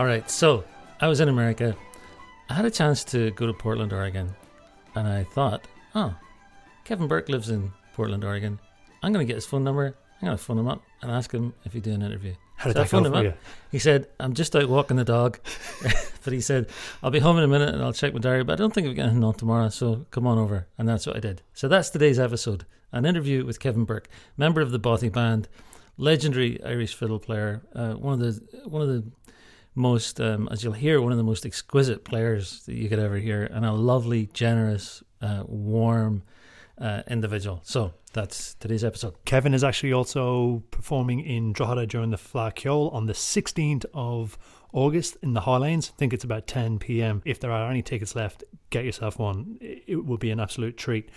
All right, so I was in America. I had a chance to go to Portland, Oregon, and I thought, oh, Kevin Burke lives in Portland, Oregon. I'm going to get his phone number. I'm going to phone him up and ask him if he'd do an interview. How did So I that phoned him up. you? He said, I'm just out walking the dog. but he said, I'll be home in a minute and I'll check my diary, but I don't think we've got anything on tomorrow, so come on over. And that's what I did. So that's today's episode an interview with Kevin Burke, member of the Bothy Band, legendary Irish fiddle player, uh, one of the one of the most, um, as you'll hear, one of the most exquisite players that you could ever hear, and a lovely, generous, uh, warm uh, individual. So that's today's episode. Kevin is actually also performing in Drogheda during the Fleadh Cheoil on the 16th of August in the Highlanes. I think it's about 10 p.m. If there are any tickets left, get yourself one. It will be an absolute treat.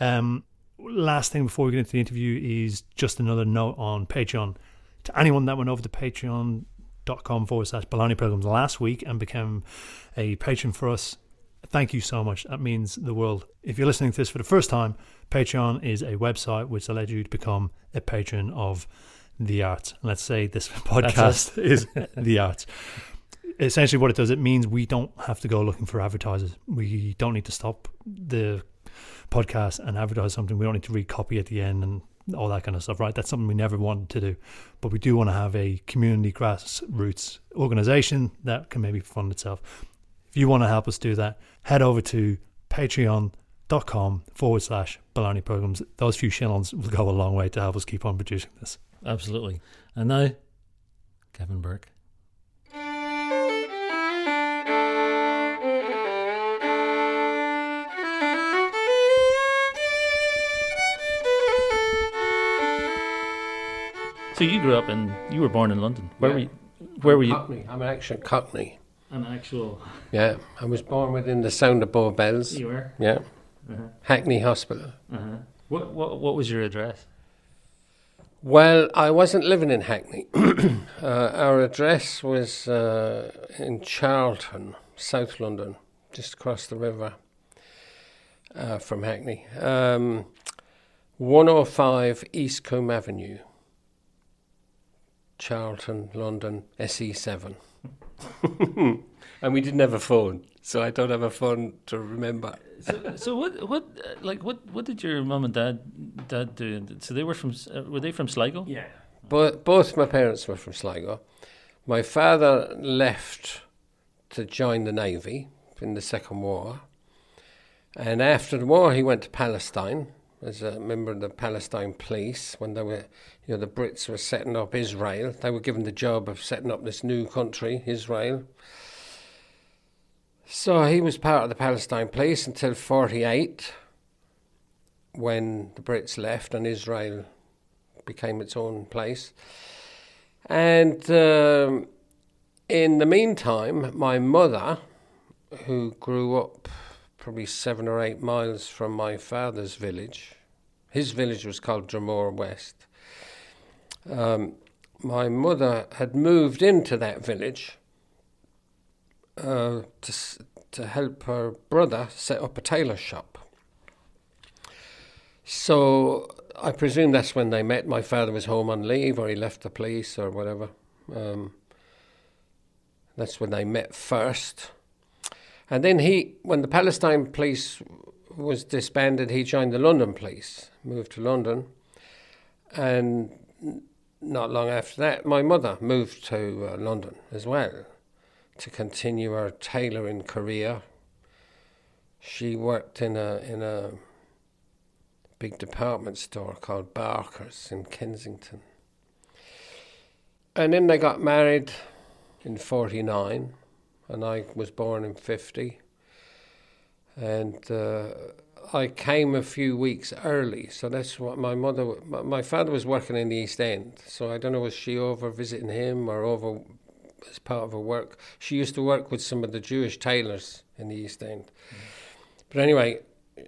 Um, last thing before we get into the interview is just another note on Patreon. To anyone that went over to patreon.com forward slash Baloney Programs last week and became a patron for us, thank you so much. That means the world. If you're listening to this for the first time, Patreon is a website which allows you to become a patron of the arts. And let's say this podcast is the arts. Essentially, what it does, it means we don't have to go looking for advertisers. We don't need to stop the podcast and advertise something. We don't need to recopy at the end and all that kind of stuff, right? That's something we never wanted to do. But we do want to have a community grassroots organization that can maybe fund itself. If you want to help us do that, head over to patreon.com forward slash Baloney Programs. Those few shillings will go a long way to help us keep on producing this. Absolutely. And now, Kevin Burke. So you grew up in, you were born in London. Where Yeah. were you? Where were you? Cockney. I'm an actual Cockney. An actual. Yeah, I was born within the sound of Bow Bells. You were. Yeah, Uh-huh. Hackney Hospital. Uh-huh. What what what was your address? Well, I wasn't living in Hackney. uh, our address was uh, in Charlton, South London, just across the river uh, from Hackney. Um, 105 Eastcombe Avenue, Charlton, London, SE7. and we didn't have a phone, so I don't have a phone to remember. So, so what what uh, like what what did your mum and dad dad do? So they were from uh, were they from Sligo? Yeah. Both, both my parents were from Sligo. My father left to join the Navy in the Second War. And after the war, he went to Palestine as a member of the Palestine police when they were, you know, the Brits were setting up Israel. They were given the job of setting up this new country, Israel. So he was part of the Palestine police until 48 when the Brits left and Israel became its own place. And um, in the meantime, my mother, who grew up probably seven or eight miles from my father's village, his village was called Dromore West. Um, my mother had moved into that village uh, to, to help her brother set up a tailor shop. So I presume that's when they met. My father was home on leave, or he left the police, or whatever. Um, that's when they met first. And then he, when the Palestine police was disbanded, he joined the London police, moved to London. And not long after that, my mother moved to uh, London as well to continue her tailoring career. She worked in a in a big department store called Barker's in Kensington. And then they got married in 49, and I was born in 50. And uh, I came a few weeks early, so that's what my mother, my, my father was working in the East End, so I don't know, was she over visiting him or over as part of her work? She used to work with some of the Jewish tailors in the East End. But anyway,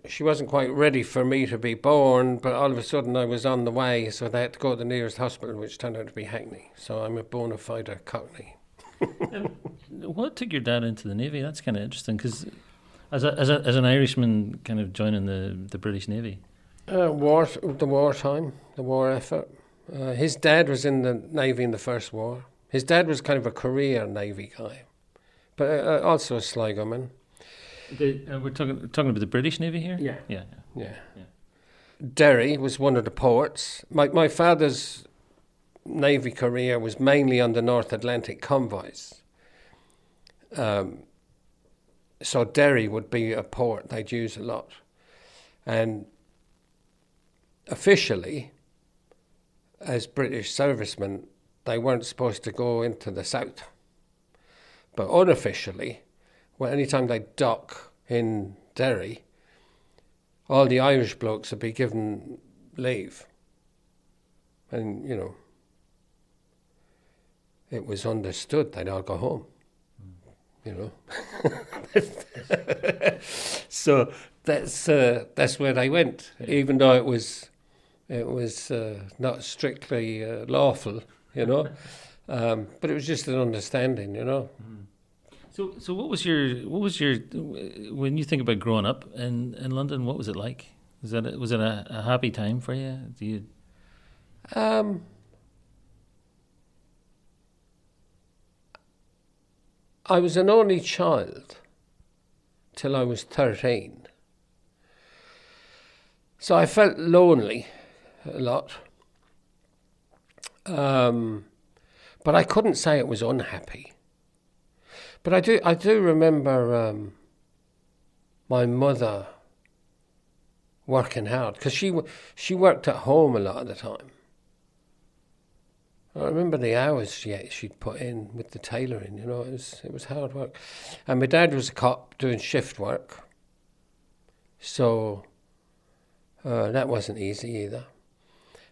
she wasn't quite ready for me to be born, but all of a sudden I was on the way, so they had to go to the nearest hospital, which turned out to be Hackney. So I'm a bona fide Cockney. What took your dad into the navy? That's kind of interesting because as a, as a, as an Irishman, kind of joining the the British Navy. Uh, war, the wartime, the war effort. Uh, his dad was in the Navy in the First War. His dad was kind of a career Navy guy, but uh, also a Sligo man. The, uh, we're talking talking about the British Navy here. Yeah. yeah. Yeah. Yeah. Derry was one of the ports. My my father's navy career was mainly on the North Atlantic convoys. Um, so Derry would be a port they'd use a lot, and officially, as British servicemen, they weren't supposed to go into the south. But unofficially, well, anytime they dock in Derry, all the Irish blokes would be given leave. And, you know, it was understood they'd all go home. You know, so that's uh, that's where they went, even though it was it was uh, not strictly uh, lawful, you know, um, but it was just an understanding, you know. So, so what was your what was your when you think about growing up in, in London? What was it like? Was that a, was it a, a happy time for you? Do you? Um, I was an only child till I was 13. So I felt lonely a lot. Um, but I couldn't say it was unhappy. But I do, I do remember um, my mother working hard because she she worked at home a lot of the time. I remember the hours she she'd put in with the tailoring. You know, it was it was hard work, and my dad was a cop doing shift work, so uh, that wasn't easy either.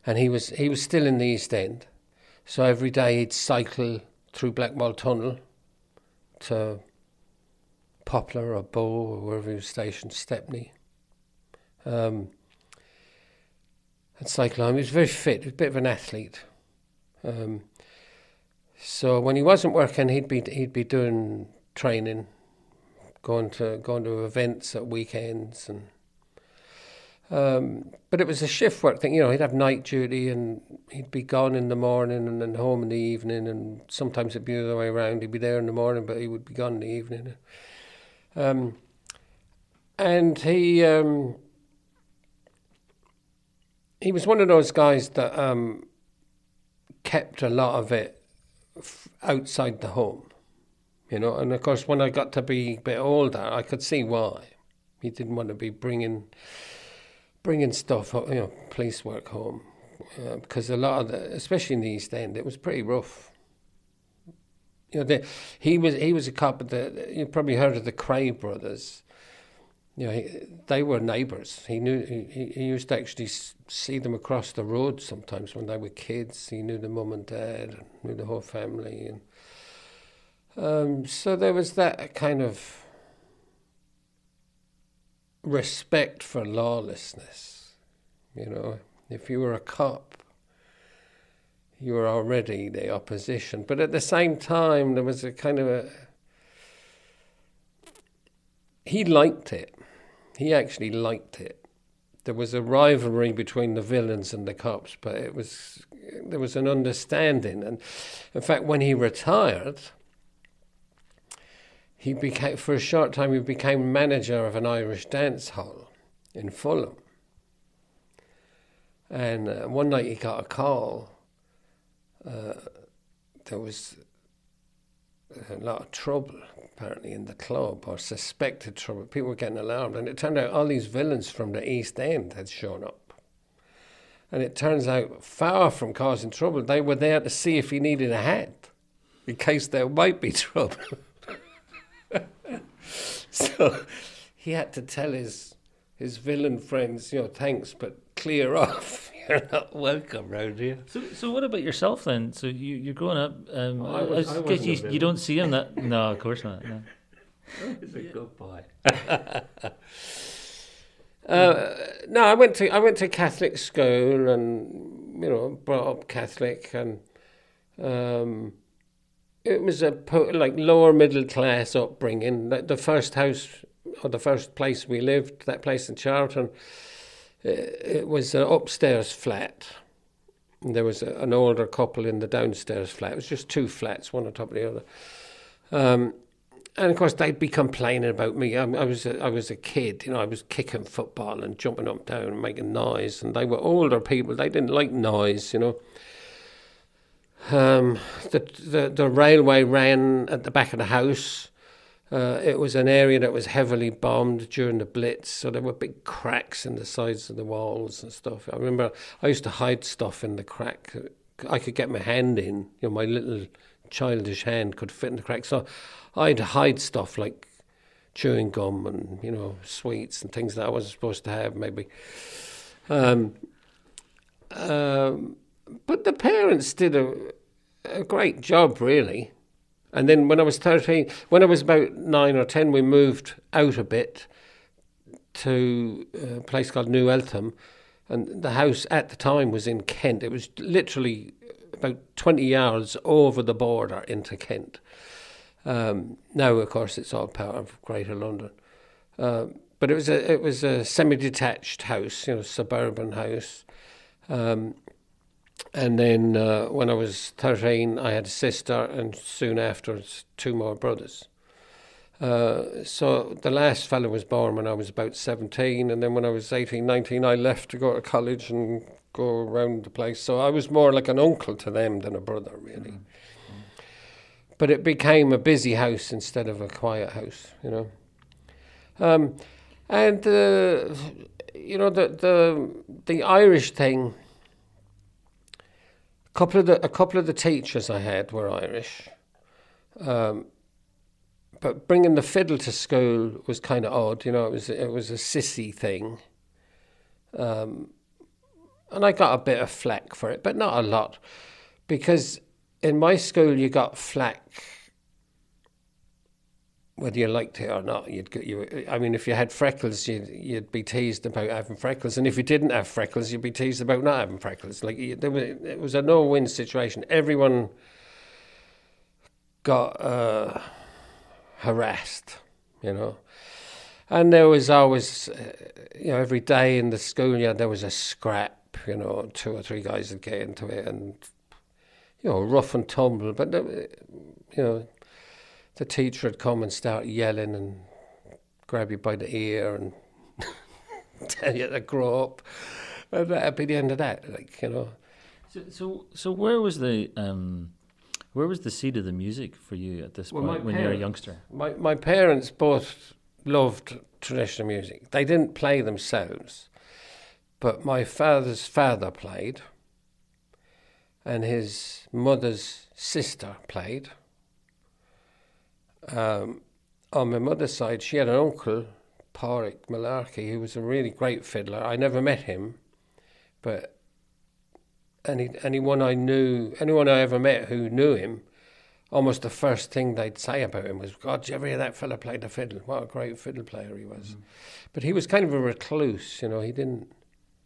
And he was he was still in the East End, so every day he'd cycle through Blackwall Tunnel to Poplar or Bow or wherever he was stationed, Stepney. Um, and cycle home. He was very fit, a bit of an athlete. Um, so when he wasn't working, he'd be he'd be doing training, going to going to events at weekends, and um, but it was a shift work thing. You know, he'd have night duty, and he'd be gone in the morning and then home in the evening, and sometimes it'd be the other way around. He'd be there in the morning, but he would be gone in the evening. Um, and he um, he was one of those guys that um, kept a lot of it f- outside the home, you know. And of course, when I got to be a bit older, I could see why he didn't want to be bringing bringing stuff, you know, police work home, uh, because a lot of the, especially in the East End, it was pretty rough. You know, the, he was he was a cop. The you probably heard of the Kray brothers. You know, he, they were neighbours. He knew he, he used to actually see them across the road sometimes when they were kids. He knew the mum and dad, knew the whole family, and um, so there was that kind of respect for lawlessness. You know, if you were a cop, you were already the opposition. But at the same time, there was a kind of a. He liked it. He actually liked it. There was a rivalry between the villains and the cops, but it was there was an understanding. And in fact, when he retired, he became for a short time he became manager of an Irish dance hall in Fulham. And uh, one night he got a call. Uh, there was a lot of trouble apparently in the club or suspected trouble. People were getting alarmed, and it turned out all these villains from the East End had shown up. And it turns out, far from causing trouble, they were there to see if he needed a hand in case there might be trouble. so he had to tell his his villain friends, you know, thanks, but clear off. You're not welcome round here. So, so what about yourself then? So you you're growing up. Um, I was- I I guess you, you don't see him that. No, of course not. No. He's a good boy. uh, no, I went to I went to Catholic school and you know brought up Catholic and um, it was a po- like lower middle class upbringing. The, the first house or the first place we lived, that place in Charlton, it, was an upstairs flat, there was a, an older couple in the downstairs flat. It was just two flats, one on top of the other. Um, and of course, they'd be complaining about me. I, I was a, I was a kid, you know. I was kicking football and jumping up and down and making noise. And they were older people. They didn't like noise, you know. Um, the, the the railway ran at the back of the house. Uh, it was an area that was heavily bombed during the Blitz, so there were big cracks in the sides of the walls and stuff. I remember I used to hide stuff in the crack. I could get my hand in, you know, my little childish hand could fit in the crack. So I'd hide stuff like chewing gum and you know sweets and things that I wasn't supposed to have, maybe. Um, um, but the parents did a, a great job, really. And then when I was 13, when I was about nine or 10, we moved out a bit to a place called New Eltham. And the house at the time was in Kent. It was literally about 20 yards over the border into Kent. Um, now, of course, it's all part of Greater London. Um, but it was a it was a semi-detached house, you know, suburban house. Um, and then uh, when I was 13, I had a sister, and soon afterwards, two more brothers. Uh, so the last fellow was born when I was about 17, and then when I was 18, 19, I left to go to college and go around the place. So I was more like an uncle to them than a brother, really. Mm-hmm. But it became a busy house instead of a quiet house, you know. Um, and uh, you know the the the Irish thing couple of the a couple of the teachers I had were Irish, um, but bringing the fiddle to school was kind of odd. You know, it was it was a sissy thing, um, and I got a bit of flack for it, but not a lot, because in my school you got flack whether you liked it or not. You'd you. I mean, if you had freckles, you'd you'd be teased about having freckles, and if you didn't have freckles, you'd be teased about not having freckles. Like there was, it was a no-win situation. Everyone got uh, harassed, you know. And there was always, you know, every day in the schoolyard there was a scrap, you know, two or three guys would get into it and, you know, rough and tumble. But, uh, you know, the teacher would come and start yelling and grab you by the ear and tell you to grow up. And that'd be the end of that, like, you know. So, so, so where was the um, where was the seed of the music for you at this well, point when you were a youngster? My my parents both loved traditional music. They didn't play themselves, but my father's father played, and his mother's sister played um, on my mother's side, she had an uncle, Pádraig Malarkey, who was a really great fiddler. I never met him, but any anyone I knew, anyone I ever met who knew him, almost the first thing they'd say about him was, "God, did you ever hear that fella play the fiddle? What a great fiddle player he was!" Mm-hmm. But he was kind of a recluse, you know. He didn't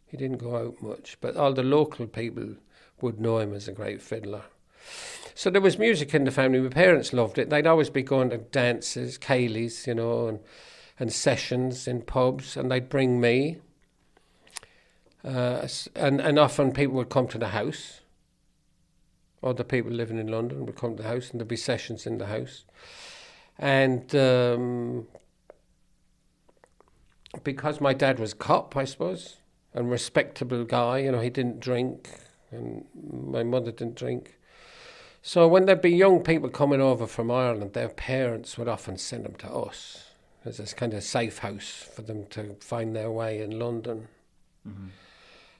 he didn't go out much, but all the local people would know him as a great fiddler. So there was music in the family. My parents loved it. They'd always be going to dances, ceilidhs, you know, and, and sessions in pubs, and they'd bring me. Uh, and, and often people would come to the house. Other people living in London would come to the house, and there'd be sessions in the house. And um, because my dad was cop, I suppose, and respectable guy, you know, he didn't drink, and my mother didn't drink. So when there'd be young people coming over from Ireland, their parents would often send them to us as this kind of safe house for them to find their way in London. Mm-hmm.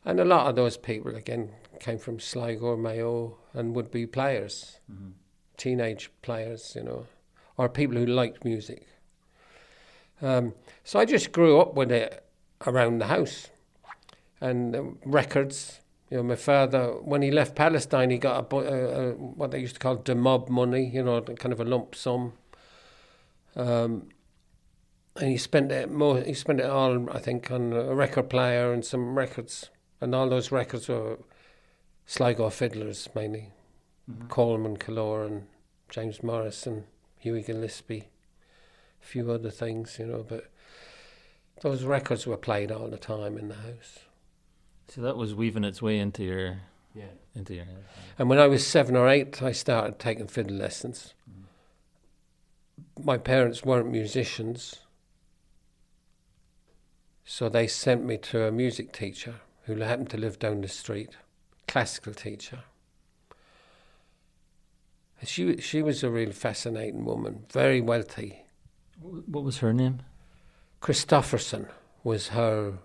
And a lot of those people, again, came from Sligo, Mayo, and would be players, mm-hmm. teenage players, you know, or people who liked music. Um, so I just grew up with it around the house and records you know, my father, when he left Palestine, he got a, a, a what they used to call the mob money, you know, kind of a lump sum. Um, and he spent it more. He spent it all, I think, on a record player and some records, and all those records were Sligo fiddlers mainly, mm-hmm. Coleman, Killoran, James Morrison, Hughie Gillespie, a few other things, you know. But those records were played all the time in the house. So that was weaving its way into your yeah. into your head. And when I was seven or eight, I started taking fiddle lessons. My parents weren't musicians, so they sent me to a music teacher who happened to live down the street, classical teacher. And She she was a real fascinating woman, very wealthy. What was her name? Christopherson was her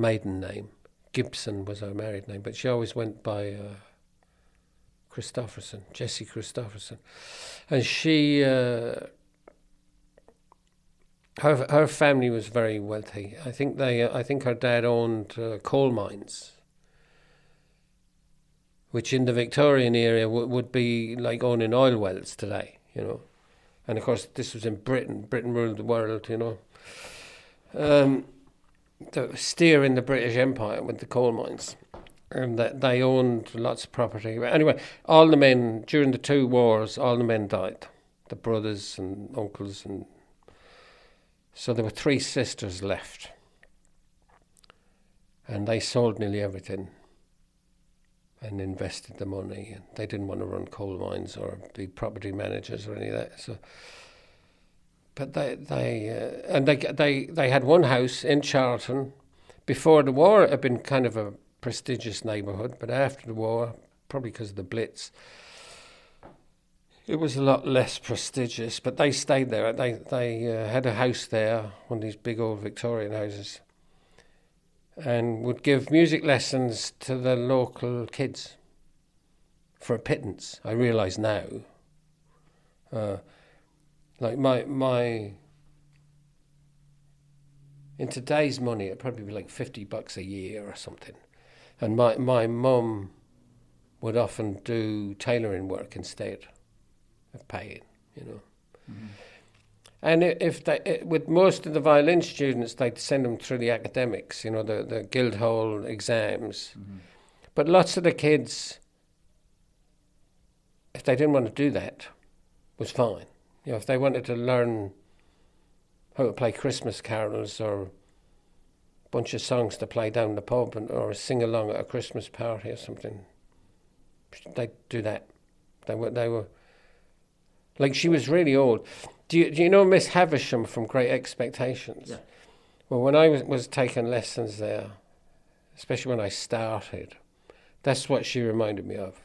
maiden name. Gibson was her married name, but she always went by uh, Christopherson, Jessie Christopherson, and she. Uh, her her family was very wealthy. I think they. I think her dad owned uh, coal mines, which in the Victorian area w- would be like owning oil wells today. You know, and of course this was in Britain. Britain ruled the world. You know. Um, the steer in the British Empire with the coal mines, and that they owned lots of property. Anyway, all the men during the two wars, all the men died, the brothers and uncles, and so there were three sisters left, and they sold nearly everything and invested the money. And they didn't want to run coal mines or be property managers or any of that. So but they they uh, and they they they had one house in Charlton. Before the war, it had been kind of a prestigious neighbourhood, but after the war, probably because of the Blitz, it was a lot less prestigious. But they stayed there. They they uh, had a house there, one of these big old Victorian houses, and would give music lessons to the local kids for a pittance. I realise now. Uh, like my my in today's money it'd probably be like fifty bucks a year or something. And my my mum would often do tailoring work instead of paying, you know. Mm-hmm. And i- if they, with most of the violin students, they'd send them through the academics, you know, the, the Guildhall exams. Mm-hmm. But lots of the kids, if they didn't want to do that, was fine. You know, if they wanted to learn how to play Christmas carols or a bunch of songs to play down the pub and, or sing along at a Christmas party or something, they'd do that. They were, they were, like she was really old. Do you, do you know Miss Havisham from Great Expectations? Yeah. Well, when I was, was taking lessons there, especially when I started, that's what she reminded me of.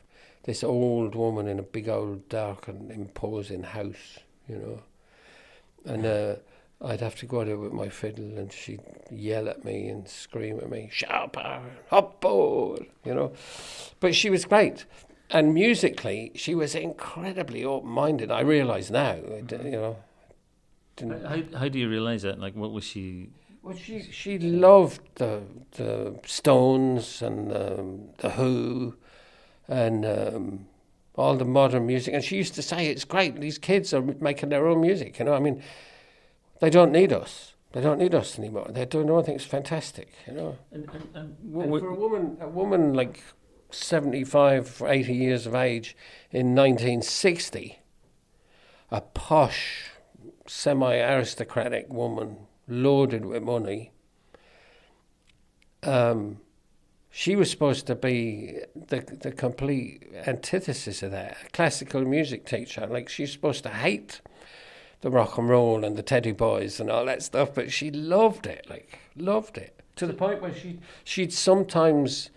This old woman in a big old dark and imposing house, you know. And uh, I'd have to go there with my fiddle and she'd yell at me and scream at me, sharper, up board, you know. But she was great. And musically, she was incredibly open minded. I realise now, you know. How, how do you realise that? Like, what was she? well, she she loved the the Stones and um, the Who, and um, all the modern music. And she used to say, "It's great. These kids are making their own music." You know, I mean, they don't need us. They don't need us anymore. They're doing their own thing. It's fantastic. You know. And, and, and And for a woman, a woman like 75, 80 years of age in 1960, a posh, semi aristocratic woman loaded with money, um, she was supposed to be the, the complete antithesis of that. A classical music teacher. Like, she's supposed to hate the rock and roll and the Teddy Boys and all that stuff, but she loved it, like, loved it. To the point where she, she'd sometimes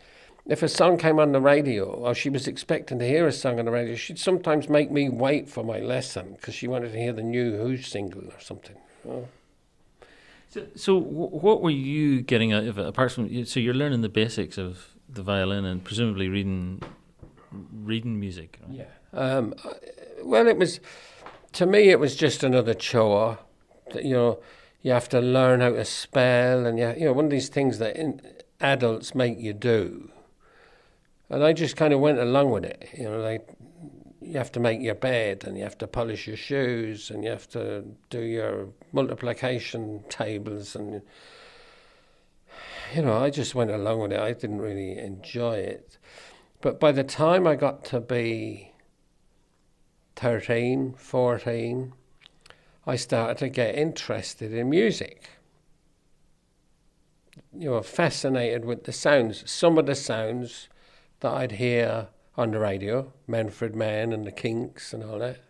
if a song came on the radio or she was expecting to hear a song on the radio, she'd sometimes make me wait for my lesson because she wanted to hear the new Who single or something. So, so wh- what were you getting out of it? Apart from so you're learning the basics of the violin and presumably reading reading music. Right? Yeah. Um, uh, well, it was to me. It was just another chore. That, you know, you have to learn how to spell, and you, you know, one of these things that in, adults make you do. And I just kind of went along with it. You know, like you have to make your bed, and you have to polish your shoes, and you have to do your multiplication tables, and you know, I just went along with it. I didn't really enjoy it. But by the time I got to be 13, 14, I started to get interested in music. You know, fascinated with the sounds. Some of the sounds that I'd hear on the radio, Manfred Mann and the Kinks and all that.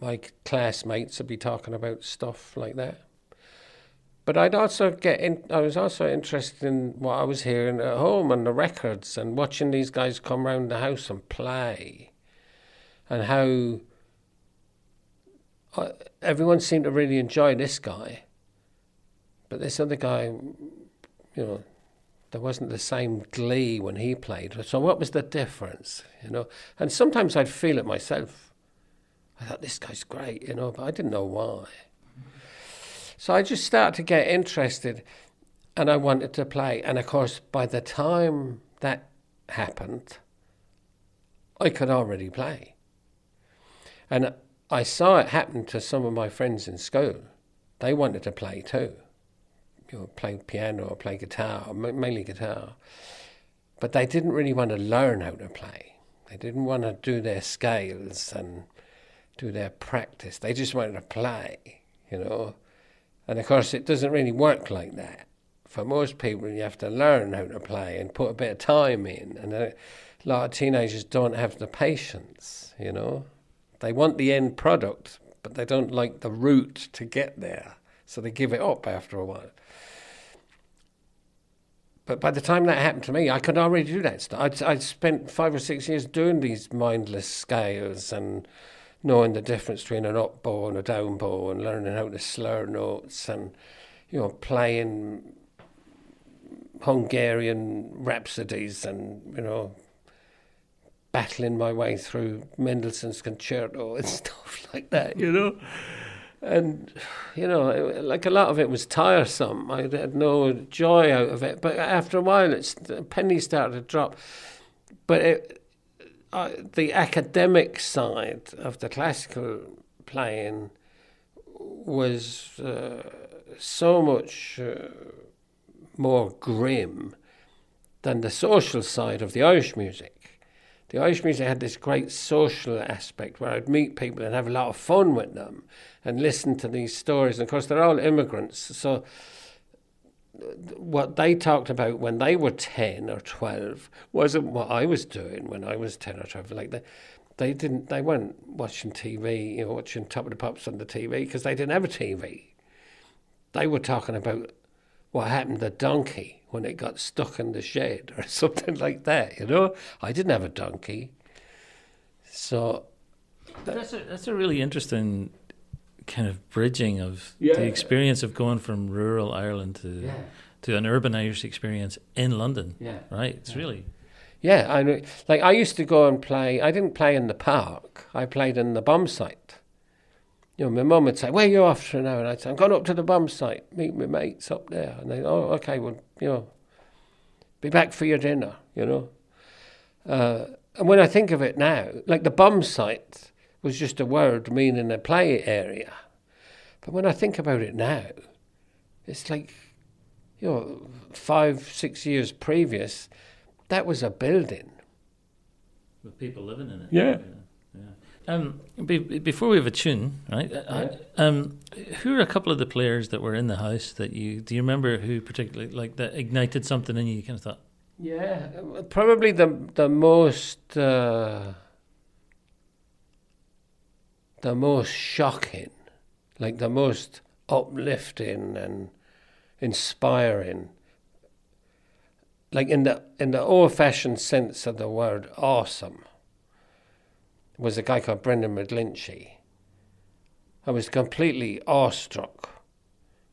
My classmates would be talking about stuff like that. But I'd also get in, I was also interested in what I was hearing at home and the records and watching these guys come round the house and play and how uh, everyone seemed to really enjoy this guy. But this other guy, you know, there wasn't the same glee when he played. So what was the difference, you know? And sometimes I'd feel it myself. I thought this guy's great, you know, but I didn't know why. So I just started to get interested, and I wanted to play. And of course, by the time that happened, I could already play. And I saw it happen to some of my friends in school. They wanted to play too you know, play piano or play guitar, mainly guitar. But they didn't really want to learn how to play. They didn't want to do their scales and do their practice. They just wanted to play, you know. And of course, it doesn't really work like that. For most people, you have to learn how to play and put a bit of time in. And a lot of teenagers don't have the patience, you know. They want the end product, but they don't like the route to get there. So they give it up after a while. But by the time that happened to me, I could already do that stuff. I'd, I'd spent five or six years doing these mindless scales and knowing the difference between an up bow and a down bow and learning how to slur notes and, you know, playing Hungarian rhapsodies and, you know, battling my way through Mendelssohn's concerto and stuff like that, you know and you know, like a lot of it was tiresome. I had no joy out of it. But after a while, it's the penny started to drop. But it, uh, the academic side of the classical playing was uh, so much uh, more grim than the social side of the Irish music the Irish music had this great social aspect where I'd meet people and have a lot of fun with them and listen to these stories. And of course, they're all immigrants. So, what they talked about when they were 10 or 12 wasn't what I was doing when I was 10 or 12. Like, they, they didn't, they weren't watching TV, you know, watching Top of the Pops on the TV because they didn't have a TV. They were talking about what happened to Donkey when it got stuck in the shed or something like that. You know, I didn't have a donkey, so that's a that's a really interesting kind of bridging of yeah. the experience of going from rural Ireland to yeah. to an urban Irish experience in London. Yeah, right. It's yeah. really. Yeah, I like I used to go and play. I didn't play in the park. I played in the Bombsite you know, my mum would say, "Where are you off to now?" And I'd say, "I'm going up to the Bombsite, meet my mates up there." And they, "Oh, okay, well, you know, be back for your dinner," you know. Uh, and when I think of it now, like the Bombsite was just a word meaning a play area, but when I think about it now, it's like, you know, five, six years previous, that was a building with people living in it. Yeah. yeah. Um, be, before we have a tune, right? Yeah. Um, who are a couple of the players that were in the house that you do you remember who particularly like that ignited something in you? You kind of thought, yeah, probably the the most uh, the most shocking, like the most uplifting and inspiring, like in the in the old fashioned sense of the word, awesome was a guy called Brendan McGlinchey. I was completely awestruck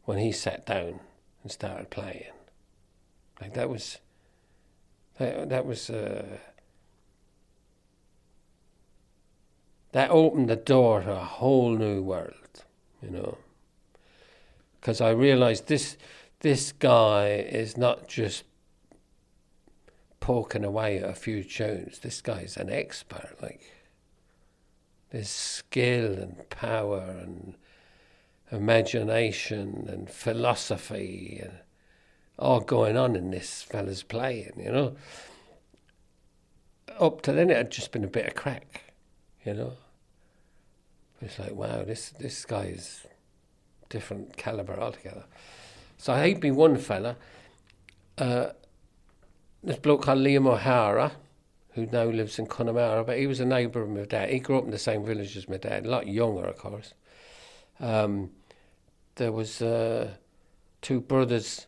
when he sat down and started playing. Like that was that, that was uh, that opened the door to a whole new world, you know. Because I realized this this guy is not just poking away at a few tunes. This guy's an expert, like there's skill and power and imagination and philosophy and all going on in this fella's playing, you know. Up to then, it had just been a bit of crack, you know. It's like, wow, this this guy's different caliber altogether. So I hate me one fella, uh, this bloke called Liam O'Hara who now lives in Connemara, but he was a neighbour of my dad. He grew up in the same village as my dad, a lot younger, of course. Um, there was uh, two brothers,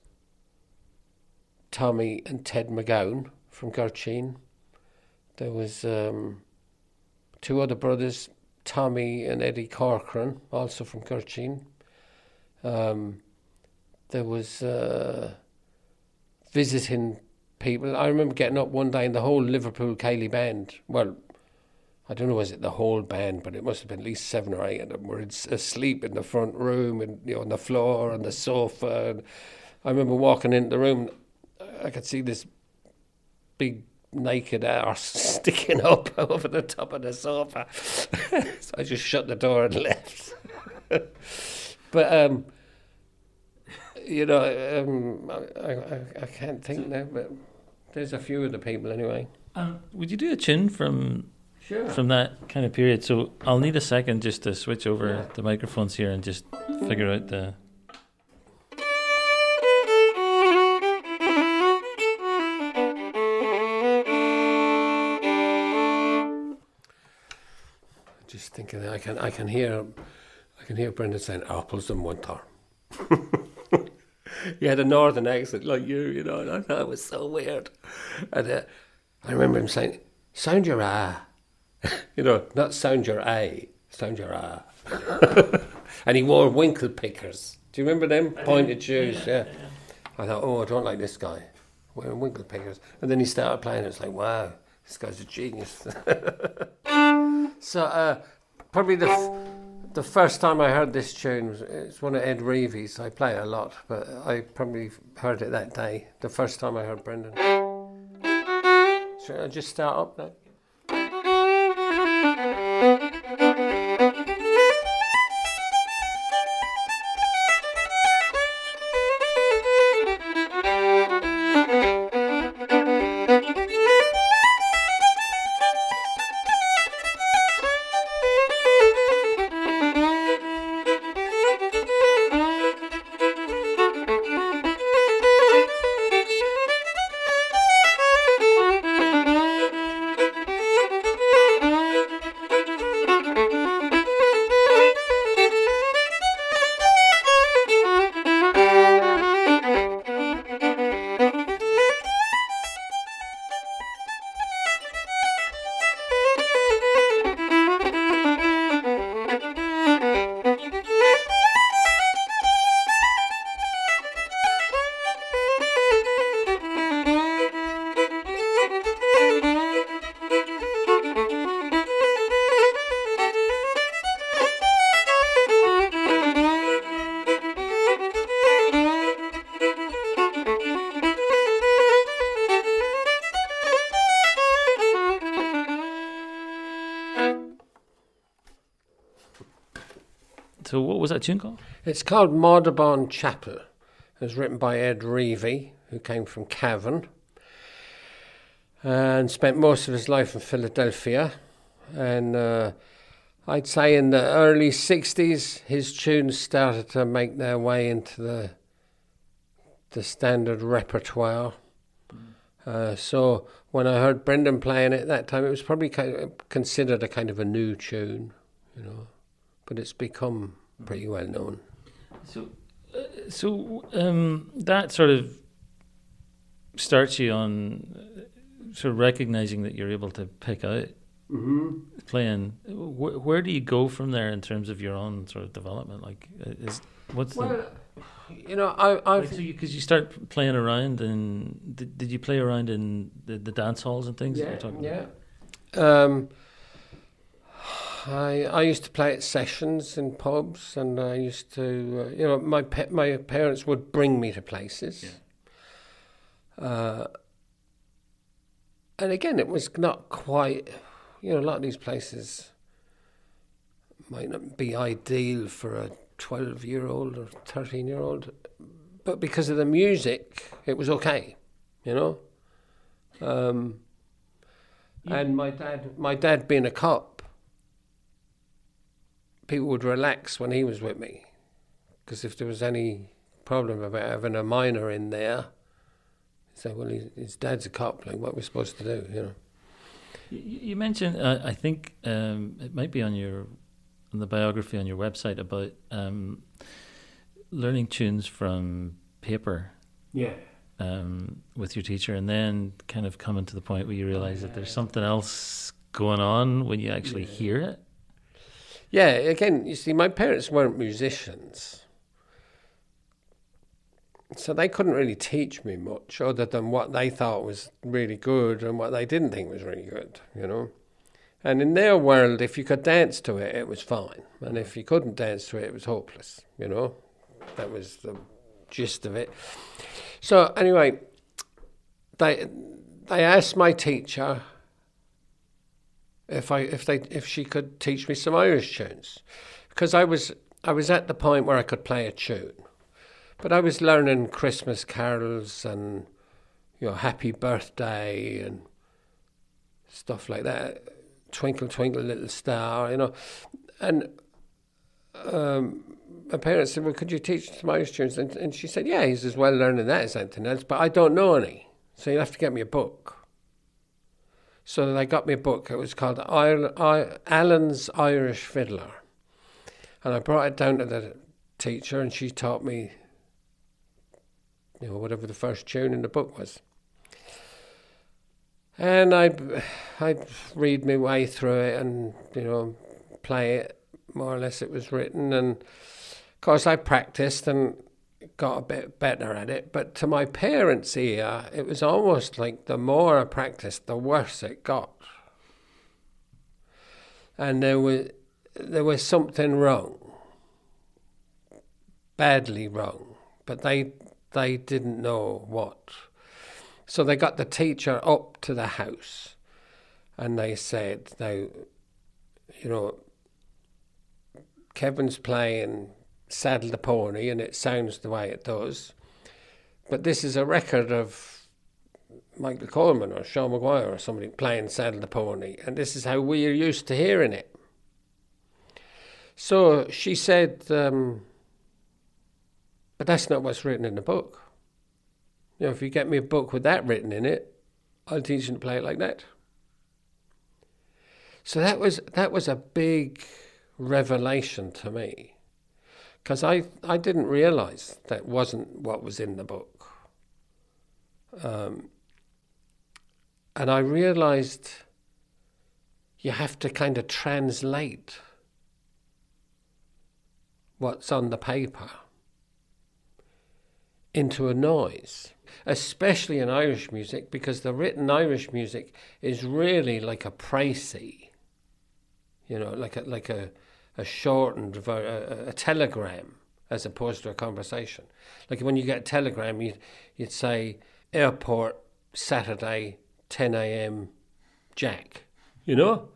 Tommy and Ted McGowan from Gurteen. There was um, two other brothers, Tommy and Eddie Corcoran, also from Gurteen. Um, there was uh, visiting people. I remember getting up one day and the whole Liverpool Ceilidh band, well, I don't know, was it the whole band, but it must have been at least seven or eight of them were asleep in the front room and you know, on the floor and the sofa. And I remember walking into the room, I could see this big naked arse sticking up over the top of the sofa. so I just shut the door and left. but um, you know, um, I, I, I can't think now, but there's a few of the people anyway. Um, would you do a tune from Sure. from that kind of period? So I'll need a second just to switch over Yeah. the microphones here and just figure out the. Just thinking, I can, I can hear, I can hear Brendan saying apples and winter. he had a northern accent like you, you know, and I thought it was so weird. And uh, I remember him saying, "Sound your ah," you know, not sound your a, sound your ah. and he wore winkle pickers. Do you remember them pointed shoes? Yeah. I thought, oh, I don't like this guy wearing winkle pickers. And then he started playing. And it's like, wow, this guy's a genius. so uh, probably the f- the first time I heard this tune it's one of Ed Reavy's. I play a lot, but I probably heard it that day. The first time I heard Brendan. Should I just start up now? That tune called? It's called Maudabawn Chapel. It was written by Ed Reavy, who came from Cavan and spent most of his life in Philadelphia. And uh, I'd say in the early 60s, his tunes started to make their way into the, the standard repertoire. Uh, so when I heard Brendan playing it that time, it was probably kind of considered a kind of a new tune, you know, but it's become pretty well known. So, uh, so um, that sort of starts you on uh, sort of recognizing that you're able to pick out Mm-hmm. playing. Wh- where do you go from there in terms of your own sort of development? Like, uh, is what's the Well, you know, I, I've so because you, start playing around and did, did you play around in the, the dance halls and things? that yeah, you're talking yeah. about? Um, I I used to play at sessions in pubs, and I used to, uh, you know, my pa- my parents would bring me to places. Uh, and again, it was not quite, you know, a lot of these places might not be ideal for a twelve-year-old or thirteen-year-old, but because of the music, it was okay, you know. Um, and my dad, my dad being a cop, people would relax when he was with me, because if there was any problem about having a minor in there, he'd say, "Well, his, his dad's a cop. Like, what are we supposed to do?" You know. You, you mentioned, uh, I think um, it might be on your on the biography on your website about um, learning tunes from paper. Yeah. Um, with your teacher, and then kind of coming to the point where you realize that there's something else going on when you actually Yeah. hear it. Yeah, again, you see, my parents weren't musicians. So they couldn't really teach me much other than what they thought was really good and what they didn't think was really good, you know. And in their world, if you could dance to it, it was fine. And if you couldn't dance to it, it was hopeless, you know. That was the gist of it. So anyway, they they asked my teacher if I if they if she could teach me some Irish tunes, because I was I was at the point where I could play a tune, but I was learning Christmas carols and you know Happy Birthday and stuff like that, Twinkle Twinkle Little Star, you know, and um, my parents said, "Well, could you teach some Irish tunes?" And, and she said, "Yeah, he's as well learning that as anything else, but I don't know any, so you'll have to get me a book." So they got me a book. It was called Allan's Irish Fiddler. And I brought it down to the teacher, and she taught me, you know, whatever the first tune in the book was. And I'd, I'd read my way through it and, you know, play it more or less it was written. And of course, I practiced and got a bit better at it. But to my parents' ear, it was almost like the more I practiced, the worse it got. And there was there was something wrong, badly wrong, but they they didn't know what. So they got the teacher up to the house, and they said, "Now, you know, Kevin's playing." Saddle the Pony, and it sounds the way it does. But this is a record of Michael Coleman or Sean Maguire or somebody playing Saddle the Pony, and this is how we're used to hearing it. So she said, um, but that's not what's written in the book. You know, if you get me a book with that written in it, I'll teach you to play it like that. So that was that was a big revelation to me because I, I didn't realize that wasn't what was in the book. Um, and I realized you have to kind of translate what's on the paper into a noise, especially in Irish music, because the written Irish music is really like a précis, you know, like a, like a, a shortened, a, a telegram as opposed to a conversation. Like when you get a telegram, you'd, you'd say, airport, Saturday, 10 a.m., Jack, you know?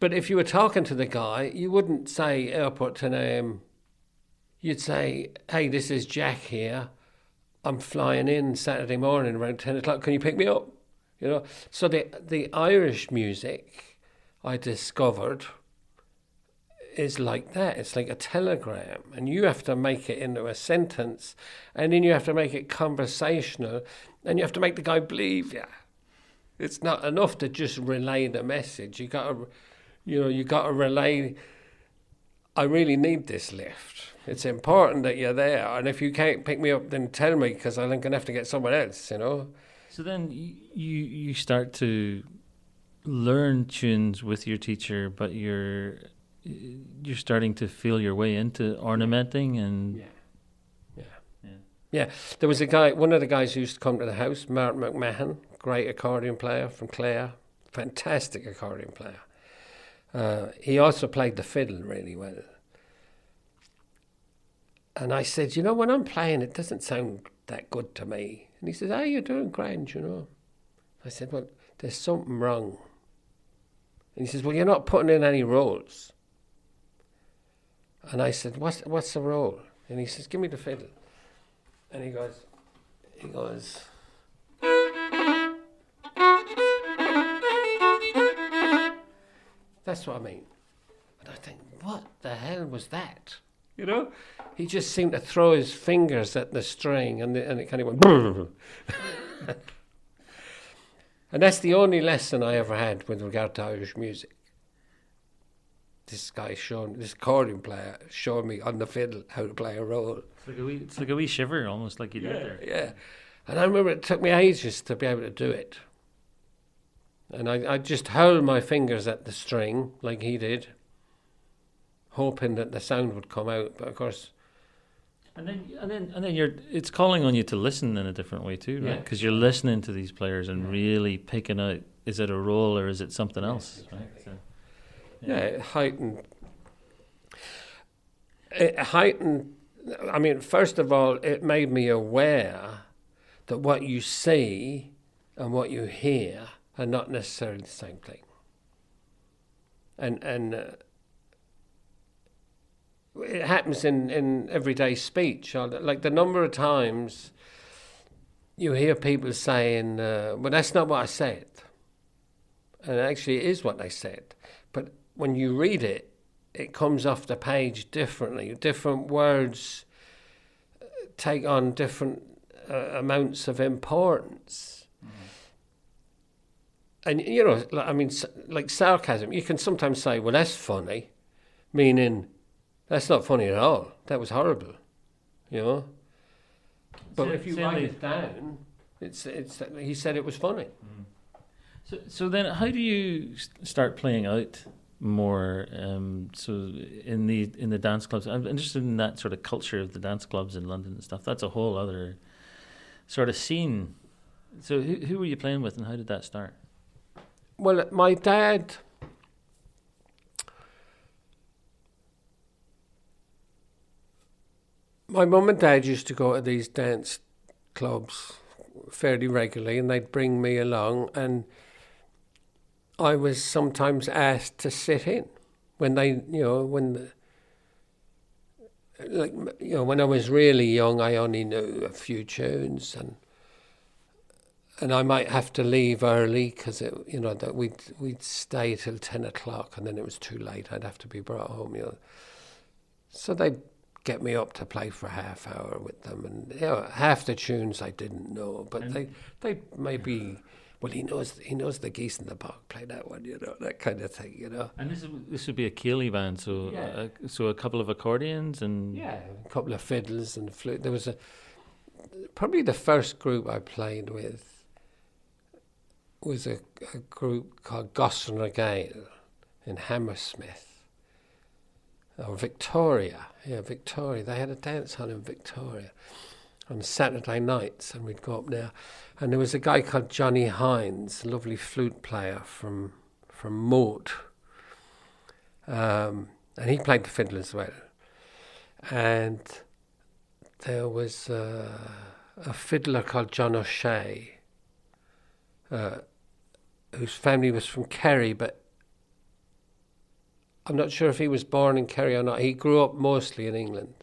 But if you were talking to the guy, you wouldn't say airport 10 a.m. You'd say, hey, this is Jack here. I'm flying in Saturday morning around 10 o'clock. Can you pick me up? You know? So the, the Irish music I discovered is like that. It's like a telegram, and you have to make it into a sentence, and then you have to make it conversational, and you have to make the guy believe you. It's not enough to just relay the message. You got to, you know, you got to relay. I really need this lift. It's important that you're there, and if you can't pick me up, then tell me because I'm to have to get someone else. You know. So then you, you start to learn tunes with your teacher, but you're you're starting to feel your way into ornamenting and Yeah. Yeah. Yeah. Yeah. There was a guy, one of the guys who used to come to the house, Martin McMahon, great accordion player from Clare, fantastic accordion player. Uh, he also played the fiddle really well. And I said, you know, when I'm playing, it doesn't sound that good to me. And he says, oh, you're doing grand, you know. I said, well, there's something wrong. And he says, well, you're not putting in any rolls. And I said, what's, what's the role? And he says, give me the fiddle. And he goes, he goes, that's what I mean. And I think, what the hell was that? You know? He just seemed to throw his fingers at the string and, the, and it kind of went. And that's the only lesson I ever had with regard to Irish music. This guy showing, this accordion player showing me on the fiddle how to play a roll. It's like a wee, it's like a wee shiver, almost like you did there. Yeah. And I remember it took me ages to be able to do it. And I, I just held my fingers at the string like he did, hoping that the sound would come out. But of course, And then, and then, and then you're. It's calling on you to listen in a different way too, right? Yeah. Because you're listening to these players and really picking out: is it a roll or is it something else? Right. So, yeah, it heightened. It heightened. I mean, first of all, it made me aware that what you see and what you hear are not necessarily the same thing. And and uh, it happens in in everyday speech. Like the number of times you hear people saying, uh, "Well, that's not what I said," and actually, it is what they said. But when you read it, it comes off the page differently. Different words uh, take on different uh, amounts of importance. And you know, I mean, like sarcasm, you can sometimes say, "Well, that's funny," meaning that's not funny at all. That was horrible, you know. But Sa- if you write it down, it's it's he said it was funny. so, so then, how do you start playing out more? Um, so in the in the dance clubs, I'm interested in that sort of culture of the dance clubs in London and stuff. That's a whole other sort of scene. So, who who were you playing with, and how did that start? Well, my dad. My mum and dad used to go to these dance clubs fairly regularly, and they'd bring me along, and I was sometimes asked to sit in when they, you know, when the, like you know, when I was really young, I only knew a few tunes, and and I might have to leave early because it, you know, that we'd we'd stay till ten o'clock, and then it was too late. I'd have to be brought home, you know. So they'd get me up to play for a half hour with them, and you know, half the tunes I didn't know, but And- they they maybe. Well, he knows he knows the geese in the bog. Play that one, you know, that kind of thing, you know. And this is, this would be a Céilí band, so Yeah. uh, so a couple of accordions and Yeah, a couple of fiddles and flute. There was a probably the first group I played with was a, a group called Gossan Regale in Hammersmith or Victoria. Yeah, Victoria. They had a dance hall in Victoria on Saturday nights, and we'd go up there. And there was a guy called Johnny Hines, a lovely flute player from from Moate, um, and he played the fiddle as well and there was uh, a fiddler called John O'Shea, uh, whose family was from Kerry, but I'm not sure if he was born in Kerry or not. He grew up mostly in England.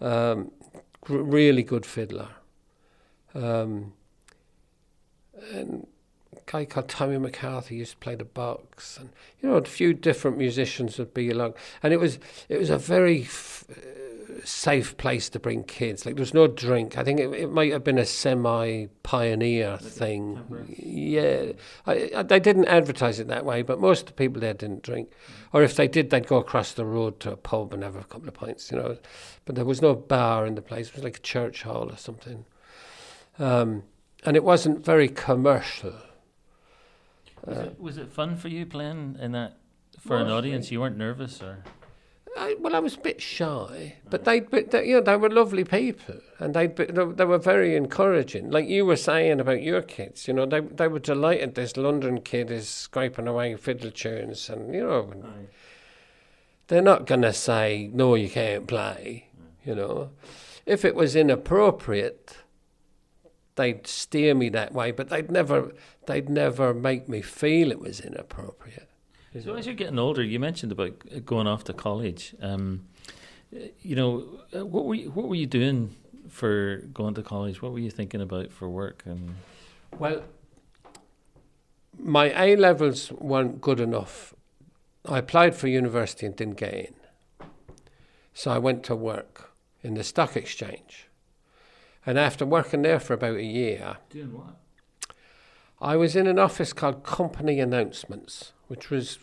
Um, really good fiddler. Um, and a guy called Tommy McCarthy used to play the box, and you know a few different musicians would be along, and it was it was a very f- uh, safe place to bring kids. Like there was no drink. I think it, it might have been a semi-pioneer thing. temperance. Yeah, I, I, they didn't advertise it that way, but most of the people there didn't drink, or if they did, they'd go across the road to a pub and have a couple of pints. You know, but there was no bar in the place. It was like a church hall or something, um, and it wasn't very commercial. Was, Uh, it, was it fun for you playing in that for an audience? You weren't nervous, or I, well, I was a bit shy, but they, they, you know, they were lovely people, and they, they, they were very encouraging. Like you were saying about your kids, you know, they, they were delighted. This London kid is scraping away fiddle tunes, and you know, they're not going to say no, you can't play. You know, if it was inappropriate, they'd steer me that way, but they'd never, they'd never make me feel it was inappropriate. So as you're getting older, you mentioned about going off to college. Um, you know, uh, what were you, what were you doing for going to college? What were you thinking about for work? And Well, my A levels weren't good enough. I applied for university and didn't get in. So I went to work in the stock exchange. And after working there for about a year, doing what? I was in an office called Company Announcements, which was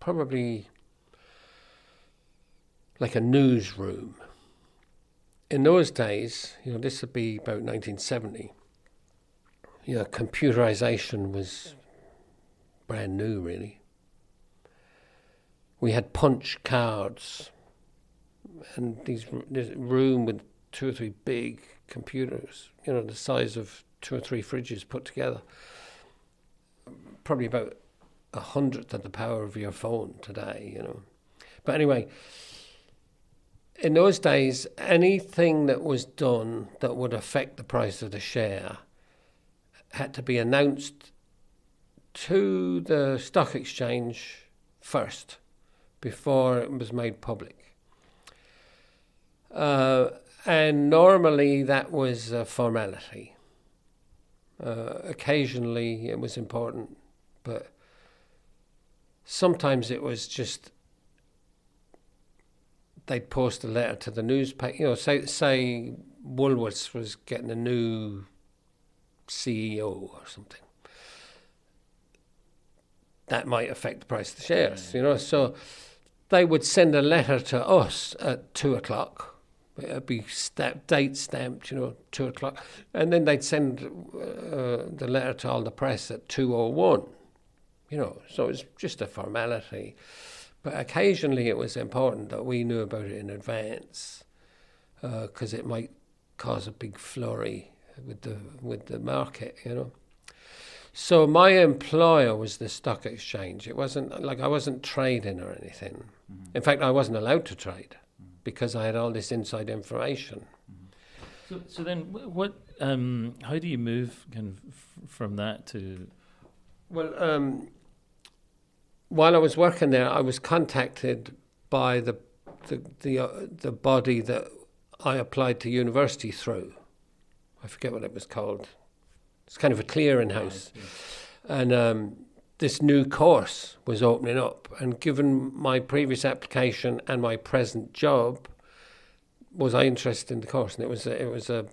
probably like a newsroom. In those days, you know, this would be about 1970. You know, computerization was brand new, really. We had punch cards, and these this room with two or three big computers, you know, the size of two or three fridges put together. Probably about a hundredth of the power of your phone today, you know. But anyway, in those days, anything that was done that would affect the price of the share had to be announced to the stock exchange first before it was made public. Uh, and normally that was a formality. Uh, occasionally it was important, but sometimes it was just they'd post a letter to the newspaper. You know, say say Woolworths was getting a new CEO or something. That might affect the price of the shares. You know, so they would send a letter to us at two o'clock. It'd be stamp, date stamped, you know, two o'clock, and then they'd send uh, the letter to all the press at two o one. You know, so it's just a formality. But occasionally it was important that we knew about it in advance because uh, it might cause a big flurry with the with the market, you know. So my employer was the stock exchange. It wasn't like I wasn't trading or anything. Mm-hmm. In fact, I wasn't allowed to trade. Because I had all this inside information. Mm-hmm. So, so then, what? Um, how do you move kind of f- from that to? Well, um, while I was working there, I was contacted by the the the, uh, the body that I applied to university through. I forget what it was called. It's kind of a clearinghouse, and um, this new course was opening up. And given my previous application and my present job, was I interested in the course? And it was a, it was a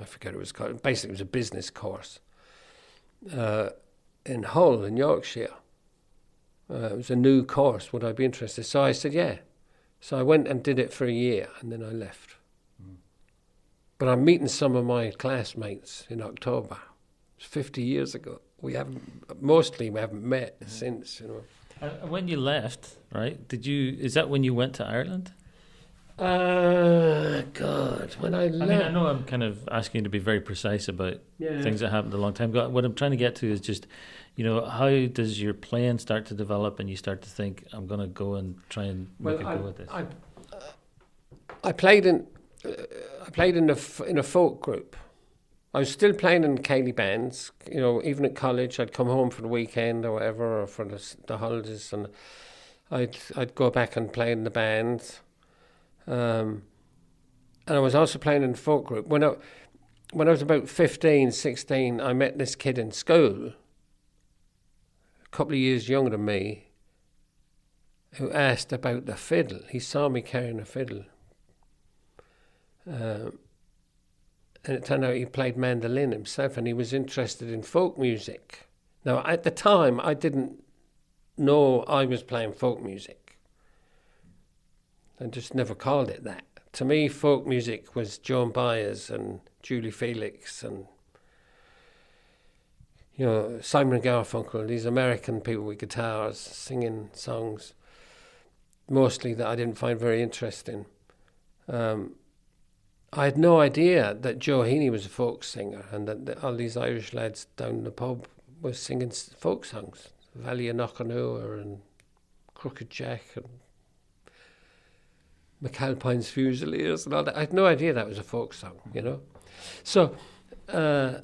I forget it was called. Basically, it was a business course. Uh, in Hull in Yorkshire. Uh, it was a new course. Would I be interested? So I said, yeah. So I went and did it for a year, and then I left. Mm. But I'm meeting some of my classmates in October. It's 50 years ago. We haven't, mostly we haven't met mm. since. You know. Uh, when you left, right? Did you? Is that when you went to Ireland? Uh, God, when I left. I mean, I know I'm kind of asking you to be very precise about yeah. things that happened a long time ago. What I'm trying to get to is just, you know, how does your plan start to develop and you start to think, I'm going to go and try and well, make a go at this? I, uh, I played in, uh, I played in a, in a folk group. I was still playing in Céilí bands, you know, even at college, I'd come home for the weekend or whatever, or for the, the holidays, and I'd, I'd go back and play in the bands um, and I was also playing in folk group. When I, when I was about 15, 16, I met this kid in school, a couple of years younger than me, who asked about the fiddle. He saw me carrying a fiddle. Um, and it turned out he played mandolin himself and he was interested in folk music. Now, at the time, I didn't know I was playing folk music. I just never called it that. To me, folk music was Joan Baez and Julie Felix and you know Simon Garfunkel, these American people with guitars singing songs, mostly that I didn't find very interesting. Um, I had no idea that Joe Heaney was a folk singer and that, that all these Irish lads down the pub were singing folk songs, Valley of Knockanure and Crooked Jack and McAlpine's Fusiliers and all that. I had no idea that was a folk song, you know. So uh,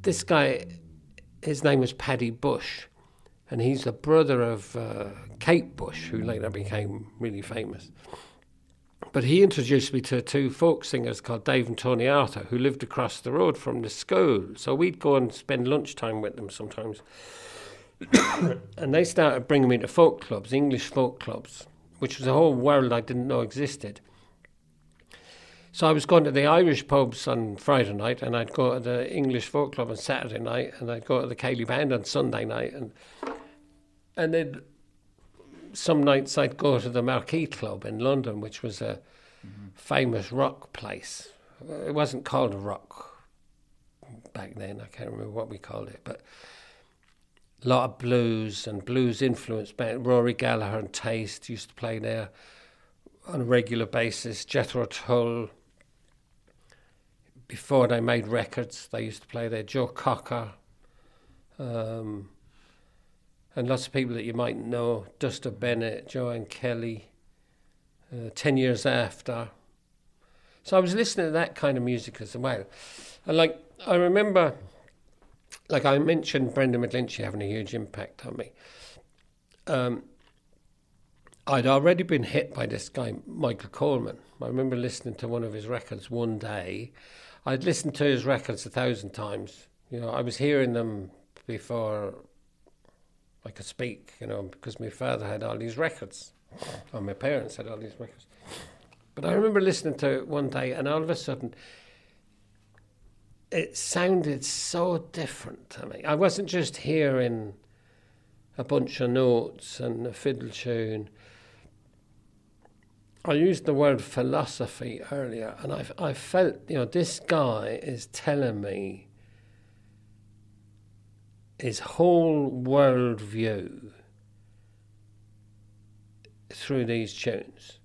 this guy, his name was Paddy Bush, and he's the brother of uh, Kate Bush, who later became really famous. But he introduced me to two folk singers called Dave and Tony Arthur, who lived across the road from the school. So we'd go and spend lunchtime with them sometimes. and they started bringing me to folk clubs, English folk clubs which was a whole world I didn't know existed. So I was going to the Irish pubs on Friday night, and I'd go to the English folk club on Saturday night, and I'd go to the Ceilidh Band on Sunday night, and and then some nights I'd go to the Marquee Club in London, which was a famous rock place. It wasn't called a rock back then. I can't remember what we called it, but a lot of blues and blues influenced band. Rory Gallagher and Taste used to play there on a regular basis. Jethro Tull. Before they made records, they used to play there. Joe Cocker. Um, and lots of people that you might know Duster Bennett, Jo Ann Kelly, uh, 10 years after. So I was listening to that kind of music as well. And like, I remember, like I mentioned Brendan McGlinchey having a huge impact on me. Um, I'd already been hit by this guy, Michael Coleman. I remember listening to one of his records one day. I'd listened to his records a thousand times. You know, I was hearing them before I could speak, you know, because my father had all these records, or my parents had all these records. But I remember listening to it one day, and all of a sudden, it sounded so different to me. I wasn't just hearing a bunch of notes and a fiddle tune. I used the word philosophy earlier, and I, I felt, you know, this guy is telling me his whole world view through these tunes.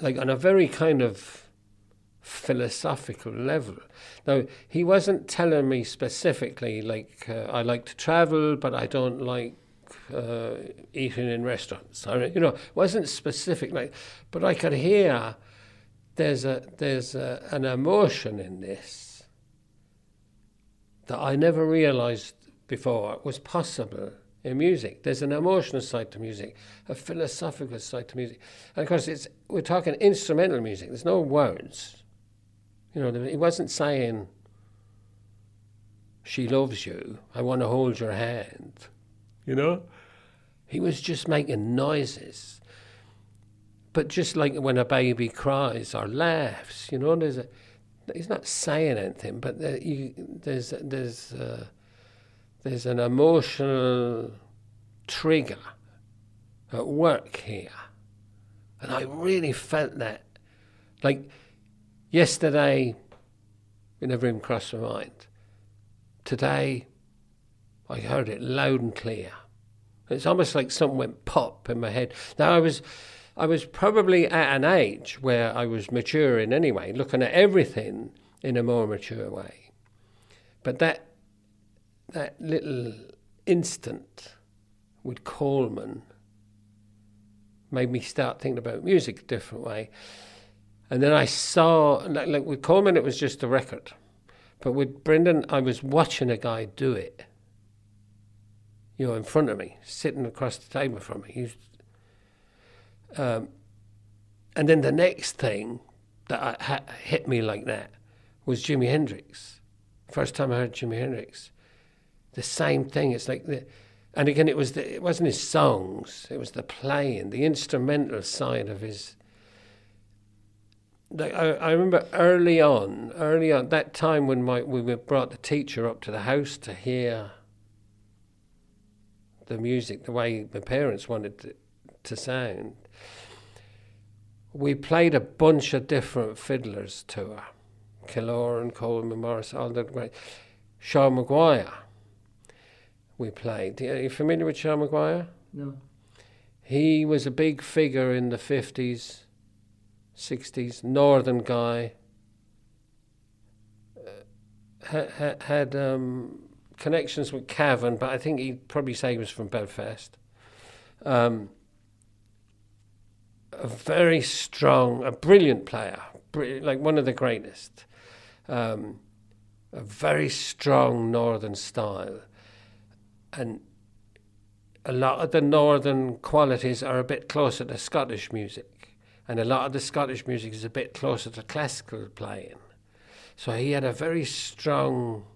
Like on a very kind of philosophical level. Now, he wasn't telling me specifically, like, uh, I like to travel, but I don't like uh, eating in restaurants. I, you know, wasn't specific, like, but I could hear there's a there's a, an emotion in this that I never realized before was possible in music. There's an emotional side to music, a philosophical side to music. And of course, it's, we're talking instrumental music, there's no words. You know, he wasn't saying, She loves you, I want to hold your hand. You know? He was just making noises. But just like when a baby cries or laughs, you know, there's a he's not saying anything, but there, you, there's there's uh, there's an emotional trigger at work here, and I really felt that. Like yesterday, it never even crossed my mind. Today, I heard it loud and clear. It's almost like something went pop in my head. Now I was I was probably at an age where I was maturing anyway, looking at everything in a more mature way. But that that little instant with Coleman made me start thinking about music a different way. And then I saw, like, like with Coleman, it was just a record. But with Brendan, I was watching a guy do it, you know, in front of me, sitting across the table from me. He was um, and then the next thing that ha- hit me like that was Jimi Hendrix. First time I heard Jimi Hendrix, the same thing. It's like the, and again, it was the, it wasn't his songs; it was the playing, the instrumental side of his. Like I, I remember early on, early on that time when my we brought the teacher up to the house to hear the music the way my parents wanted to, to sound we played a bunch of different fiddlers to her. Killoran, Coleman, Morris, all that great. Sean Maguire, we played. Are you familiar with Sean Maguire? No. He was a big figure in the 50s, 60s, northern guy. Uh, had, had um, connections with Cavan, but I think he'd probably say he was from Belfast. Um, a very strong, a brilliant player, like one of the greatest. Um, a very strong northern style, and a lot of the northern qualities are a bit closer to Scottish music, and a lot of the Scottish music is a bit closer to classical playing. So he had a very strong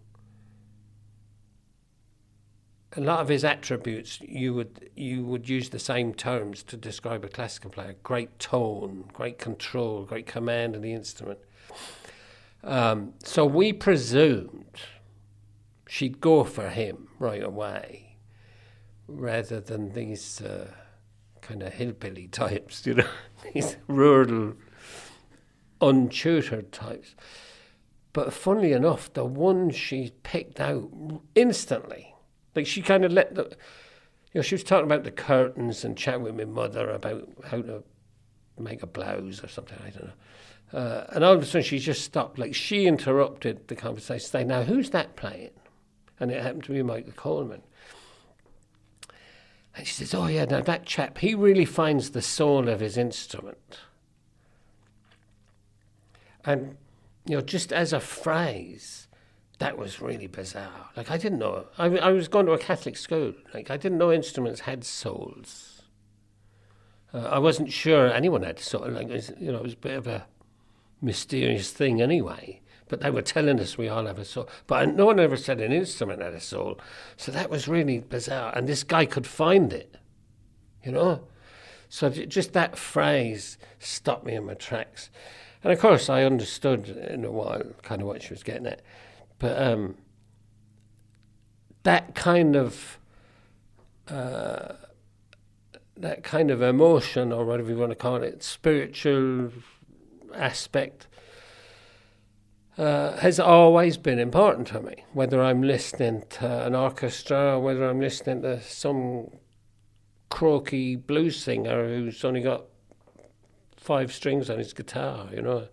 a lot of his attributes you would you would use the same terms to describe a classical player: great tone, great control, great command of the instrument. Um, so we presumed she'd go for him right away, rather than these uh, kind of hillbilly types, you know, these rural, untutored types. But funnily enough, the one she picked out instantly, like she kind of let the, you know, she was talking about the curtains and chatting with my mother about how to make a blouse or something, I don't know. Uh, and all of a sudden she just stopped, like she interrupted the conversation, saying, Now, who's that playing? And it happened to be Michael Coleman. And she says, Oh, yeah, now that chap, he really finds the soul of his instrument. And you know, just as a phrase, that was really bizarre. Like I didn't know. I, I was going to a Catholic school. Like I didn't know instruments had souls. Uh, I wasn't sure anyone had soul. Like it was, you know, it was a bit of a mysterious thing anyway. But they were telling us we all have a soul. But no one ever said an instrument had a soul. So that was really bizarre. And this guy could find it, you know. So just that phrase stopped me in my tracks. And of course, I understood in a while kind of what she was getting at. But um, that kind of uh, that kind of emotion, or whatever you want to call it, spiritual aspect, uh, has always been important to me. Whether I'm listening to an orchestra, or whether I'm listening to some croaky blues singer who's only got five strings on his guitar, you know.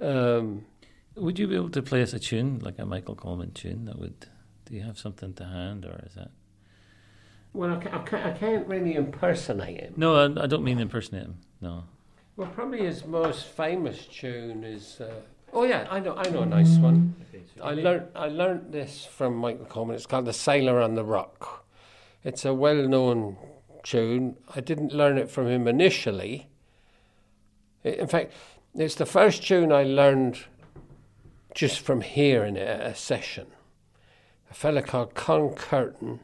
Um, would you be able to play us a tune, like a Michael Coleman tune? That would. Do you have something to hand, or is that? Well, I can't, I can't really impersonate him. No, I, I, don't mean impersonate him. No. Well, probably his most famous tune is. Uh, oh yeah, I know, I know a nice one. Okay, so I learned, I learned this from Michael Coleman. It's called "The Sailor on the Rock." It's a well-known tune. I didn't learn it from him initially. In fact, it's the first tune I learned just from hearing it at a session. A fella called Con Curtin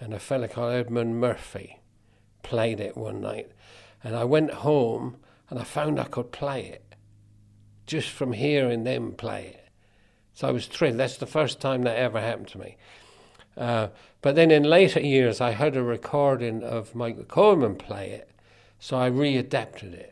and a fella called Edmund Murphy played it one night. And I went home and I found I could play it just from hearing them play it. So I was thrilled. That's the first time that ever happened to me. Uh, but then in later years, I heard a recording of Michael Coleman play it, so I readapted it.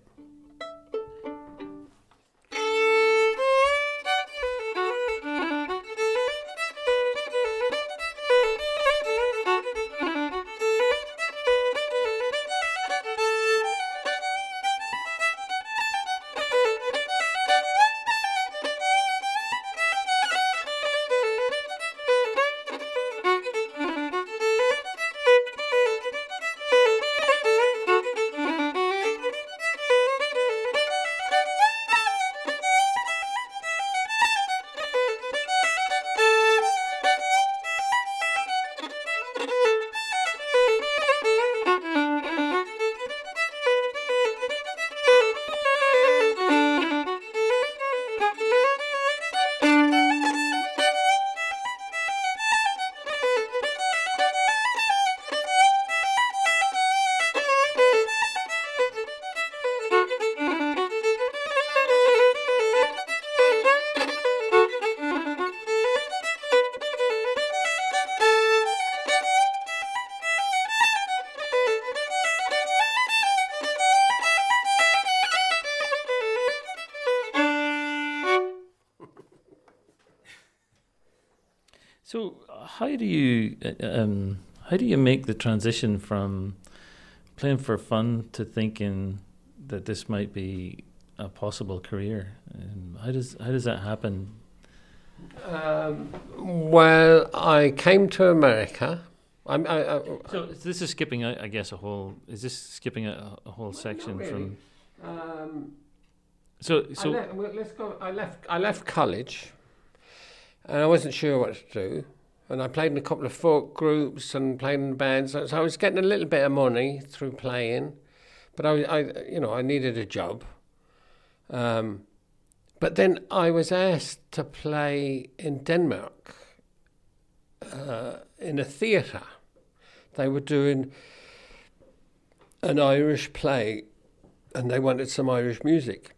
How do you uh, um, how do you make the transition from playing for fun to thinking that this might be a possible career? Um, how does how does that happen? Um, well, I came to America. I'm, I, I, so this is skipping, I, I guess, a whole. Is this skipping a, a whole section really. from? Um, so so I well, let's go. I left. I left college and I wasn't sure what to do. And I played in a couple of folk groups and played in bands, so I was getting a little bit of money through playing, but I, I you know, I needed a job. Um, but then I was asked to play in Denmark uh, in a theatre. They were doing an Irish play and they wanted some Irish music.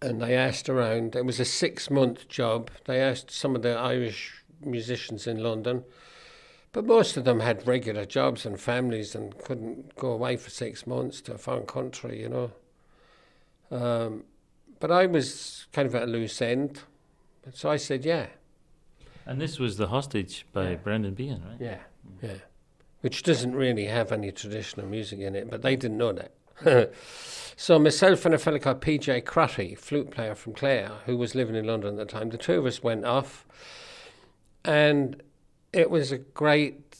And they asked around, it was a six month job. They asked some of the Irish musicians in London, but most of them had regular jobs and families and couldn't go away for six months to a foreign country, you know. Um, but I was kind of at a loose end. So I said, yeah. And this was The Hostage by Yeah. Brendan Behan, right? Yeah, yeah. Which doesn't really have any traditional music in it, but they didn't know that. so myself and a fellow called PJ Crotty, flute player from Clare, who was living in London at the time, the two of us went off, and it was a great,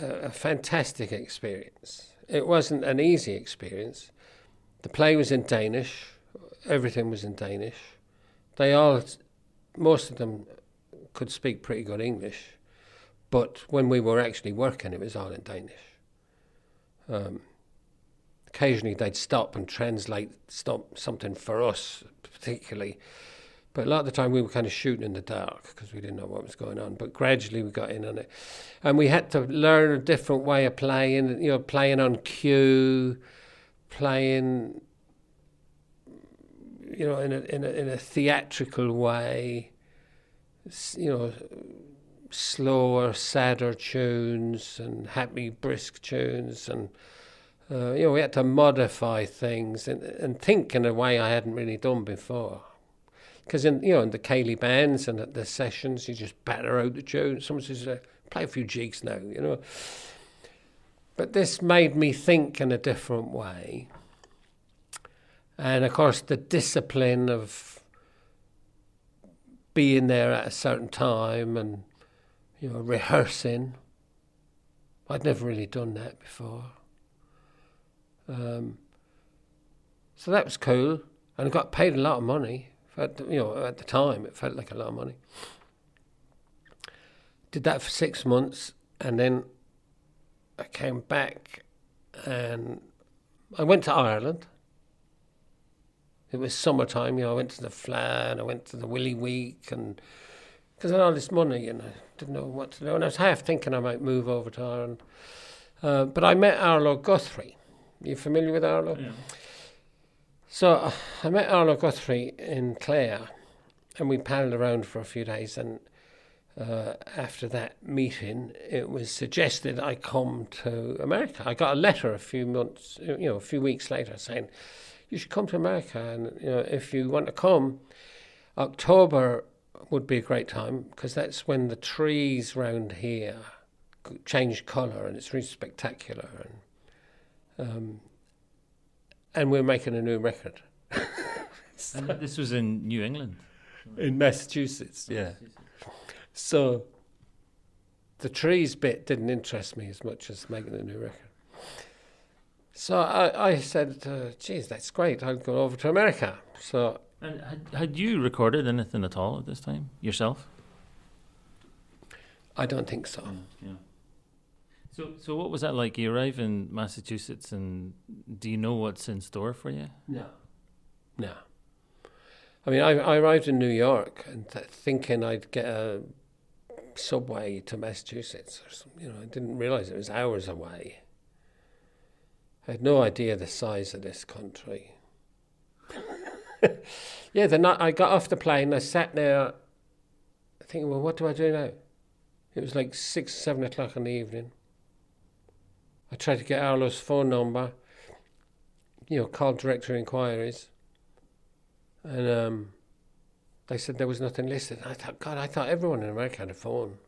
uh, a fantastic experience. It wasn't an easy experience. The play was in Danish. Everything was in Danish. They all, most of them, could speak pretty good English, but when we were actually working, it was all in Danish. Um, occasionally, they'd stop and translate stop something for us, particularly. But a lot of the time, we were kind of shooting in the dark because we didn't know what was going on. But gradually, we got in on it, and we had to learn a different way of playing. You know, playing on cue, playing. You know, in a in a in a theatrical way. You know, slower, sadder tunes and happy, brisk tunes, and uh, you know, we had to modify things and and think in a way I hadn't really done before. Because in you know in the Céilí bands and at the sessions, you just batter out the tune. Someone says, uh, "Play a few jigs now," you know. But this made me think in a different way, and of course the discipline of being there at a certain time and you know rehearsing. I'd never really done that before. Um, so that was cool, and I got paid a lot of money. At you know, at the time, it felt like a lot of money. Did that for six months, and then I came back, and I went to Ireland. It was summertime, you know. I went to the Fleadh, I went to the Willie Week, and because I had all this money, and I didn't know what to do, and I was half thinking I might move over to Ireland. Uh, but I met Arlo Guthrie. You familiar with Arlo? Yeah. So I met Arlo Guthrie in Clare, and we paddled around for a few days. And uh, after that meeting, it was suggested I come to America. I got a letter a few months, you know, a few weeks later saying, "You should come to America, and you know, if you want to come, October would be a great time because that's when the trees round here change colour and it's really spectacular." And um, and we're making a new record And this was in New England. in Massachusetts. Yeah. So the trees bit didn't interest me as much as making a new record. So I, I said, uh, geez, that's great. I'll go over to America. So And had, had you recorded anything at all at this time yourself? I don't think so. Yeah. So, so what was that like? You arrive in Massachusetts, and do you know what's in store for you? No. No. I mean, I, I arrived in New York and th- thinking I'd get a subway to Massachusetts or. You know, I didn't realize it was hours away. I had no idea the size of this country. yeah, the night I got off the plane, I sat there thinking, well, what do I do now? It was like six, seven o'clock in the evening. I tried to get Arlo's phone number, you know, called directory inquiries, and um, they said there was nothing listed. I thought, God, I thought everyone in America had a phone.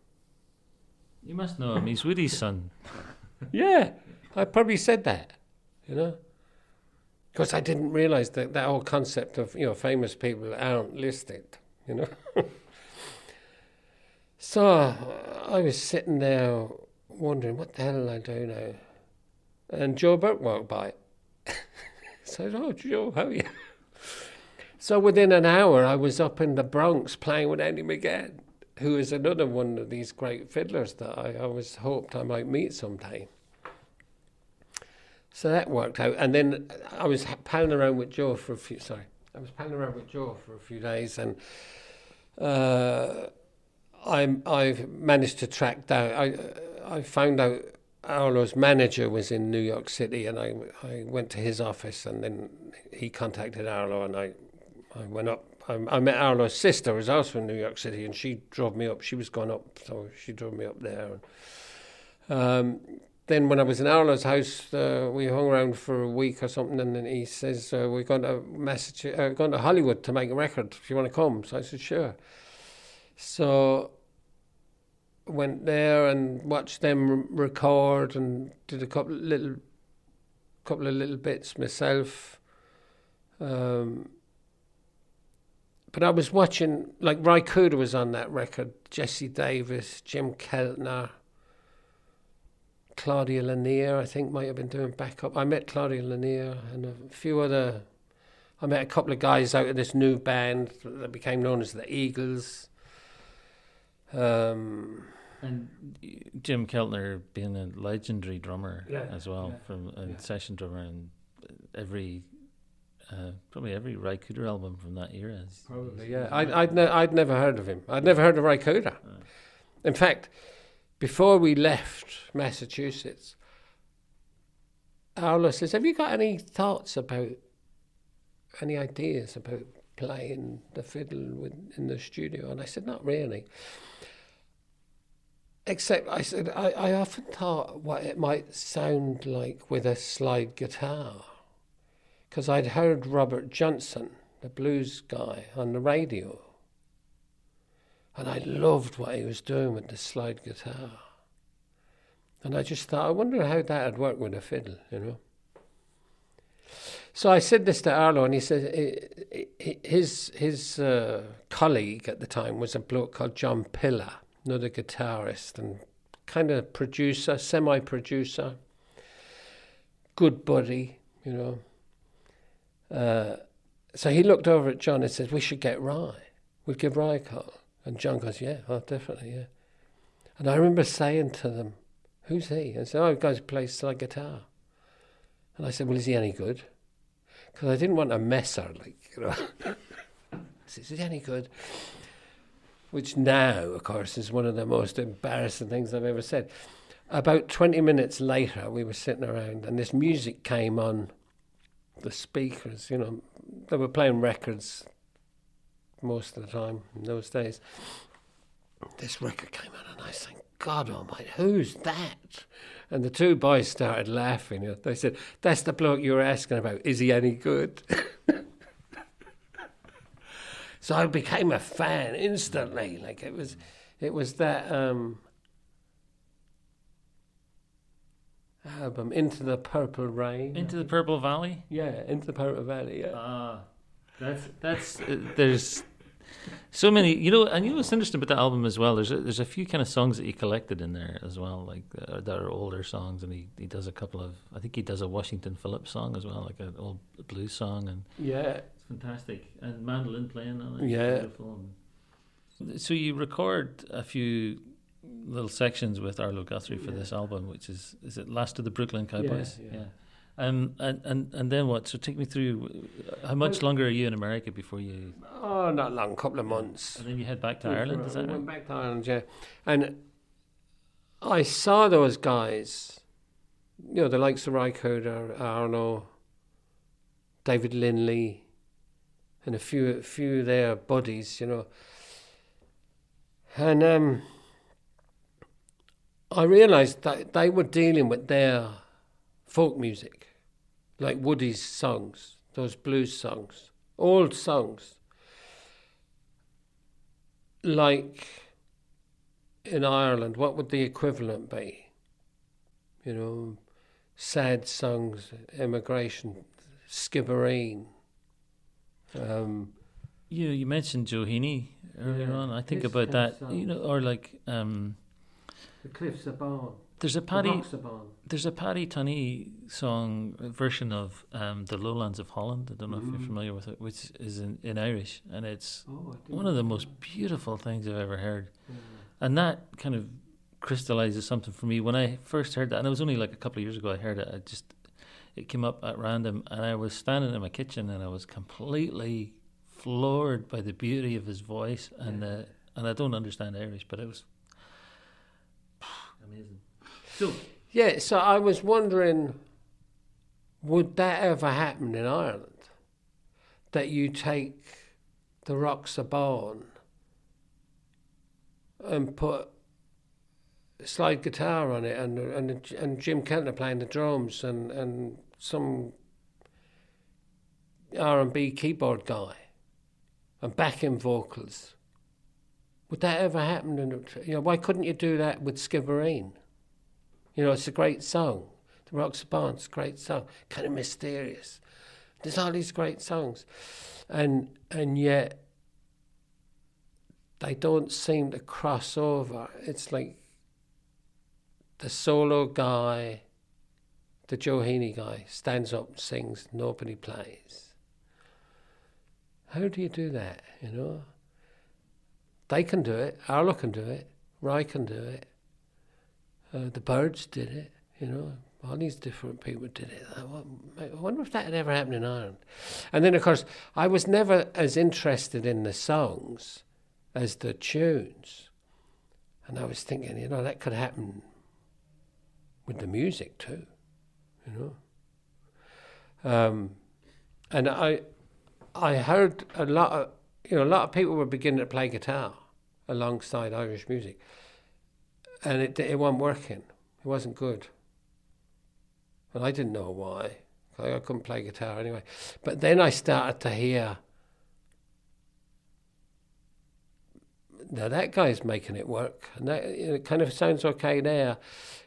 You must know him. He's Woody's son. Yeah, I probably said that, you know, because I didn't realize that that whole concept of you know famous people aren't listed, you know. so I was sitting there wondering what the hell will I do now, and Joe Burke walked by. I said, "Oh, Joe, how are you?" So within an hour, I was up in the Bronx playing with Andy McGann, who is another one of these great fiddlers that I always hoped I might meet someday. So that worked out, and then I was palling around with Joe for a few. Sorry, I was palling around with Joe for a few days, and uh, I I've managed to track down. I I found out Arlo's manager was in New York City, and I I went to his office, and then he contacted Arlo, and I I went up. I, I met Arlo's sister, who was also in New York City, and she drove me up. She was going up, so she drove me up there. And, um, then when I was in Arlo's house, uh, we hung around for a week or something, and then he says uh, we're going to Massachusetts, uh, going to Hollywood to make a record. If you want to come, so I said sure. So went there and watched them record and did a couple little, couple of little bits myself. Um, but I was watching, like Ry Cooder was on that record, Jesse Davis, Jim Keltner, Claudia Lennear, I think might have been doing backup. I met Claudia Lennear and a few other. I met a couple of guys out of this new band that became known as the Eagles. Um, and Jim Keltner being a legendary drummer Yeah, as well, yeah, from a yeah. session drummer, and every uh, probably every Ry Cooder album from that era. Is, Probably, is- yeah. I'd, I'd, ne- I'd never heard of him. I'd never heard of Ry Cooder. Uh, In fact, before we left Massachusetts, Arlo says, Have you got any thoughts about, any ideas about playing the fiddle with, in the studio? And I said, Not really. Except I said, I, I often thought what it might sound like with a slide guitar. Because I'd heard Robert Johnson, the blues guy, on the radio. And I loved what he was doing with the slide guitar. And I just thought, I wonder how that'd work with a fiddle, you know. So I said this to Arlo, and he said his his uh, colleague at the time was a bloke called John Pilla, another guitarist and kind of producer, semi-producer, good buddy, you know. Uh, so he looked over at John and said, "We should get Ry. We'll give Ry a call." And John goes, "Yeah, oh, definitely, yeah." And I remember saying to them, "Who's he?" And said, "Oh, he guys plays slide guitar." And I said, "Well, is he any good?" Because I didn't want a messer, like you know. I said, "Is he any good?" Which now, of course, is one of the most embarrassing things I've ever said. About twenty minutes later, we were sitting around, and this music came on the speakers. You know, they were playing records most of the time in those days. This record came on, and I thinking, God almighty, who's that? And the two boys started laughing. They said, That's the bloke you were asking about. Is he any good? so I became a fan instantly. Like it was, it was that um, album, Into the Purple Rain. Into the Purple Valley. yeah, Into the Purple Valley. Yeah. Ah, that's that's uh, there's so many you know and you know what's interesting about the album as well there's a, there's a few kind of songs that he collected in there as well like uh, that are older songs and he, he does a couple of I think he does a Washington Phillips song as well like an old blues song and yeah. It's fantastic and mandolin playing on it Yeah. beautiful so you record a few little sections with Arlo Guthrie for Yeah. this album which is is it Last of the Brooklyn Cowboys yeah. um, and, and and then what? So take me through. uh, How much Well- longer are you in America before you? Oh, not long, a couple of months. And then you head back to We- Ireland. Is that right? went back to Ireland, yeah. And I saw those guys, you know, the likes of Rycoder, Arlo, David Lindley, and a few, a few their bodies, you know. And um, I realised that they were dealing with their folk music, like Woody's songs, those blues songs, old songs like in Ireland, what would the equivalent be? You know, sad songs, immigration, skibbereen. Um, You you mentioned Joe Heaney earlier Yeah, on. I think about that. You know, or like um, the Cliffs of Barn. there's a Paddy The there's a Paddy Tunney song version of um, the Lowlands of Holland. I don't know if Mm. you're familiar with it, which is in, in Irish, and it's Oh, one of the most beautiful things I've ever heard. And that kind of crystallizes something for me. When I first heard that, and it was only like a couple of years ago I heard it, I just, it came up at random, and I was standing in my kitchen and I was completely floored by the beauty of his voice and the and I don't understand Irish, but it was amazing. So Yeah, so I was wondering, would that ever happen in Ireland? That you take the Rocks of Bawn and put slide guitar on it, and and and Jim Keltner playing the drums, and and some R and B keyboard guy, and backing vocals. Would that ever happen? In, you know, why couldn't you do that with Skibbereen? You know, it's a great song. The Rocks of a great song, kind of mysterious. There's all these great songs, and and yet they don't seem to cross over. It's like the solo guy, the Joe Heaney guy, stands up and sings, nobody plays. How do you do that, you know? They can do it, Arlo can do it, Ry can do it, uh, the Byrds did it, you know, all these different people did it. I I wonder if that had ever happened in Ireland. And then, of course, I was never as interested in the songs as the tunes. And I was thinking, you know, that could happen with the music too, you know. Um, and I, I heard a lot of, you know, a lot of people were beginning to play guitar alongside Irish music, and it it wasn't working. It wasn't good. And I didn't know why. I I couldn't play guitar anyway. But then I started to hear. Now that guy's making it work, and that it kind of sounds okay there.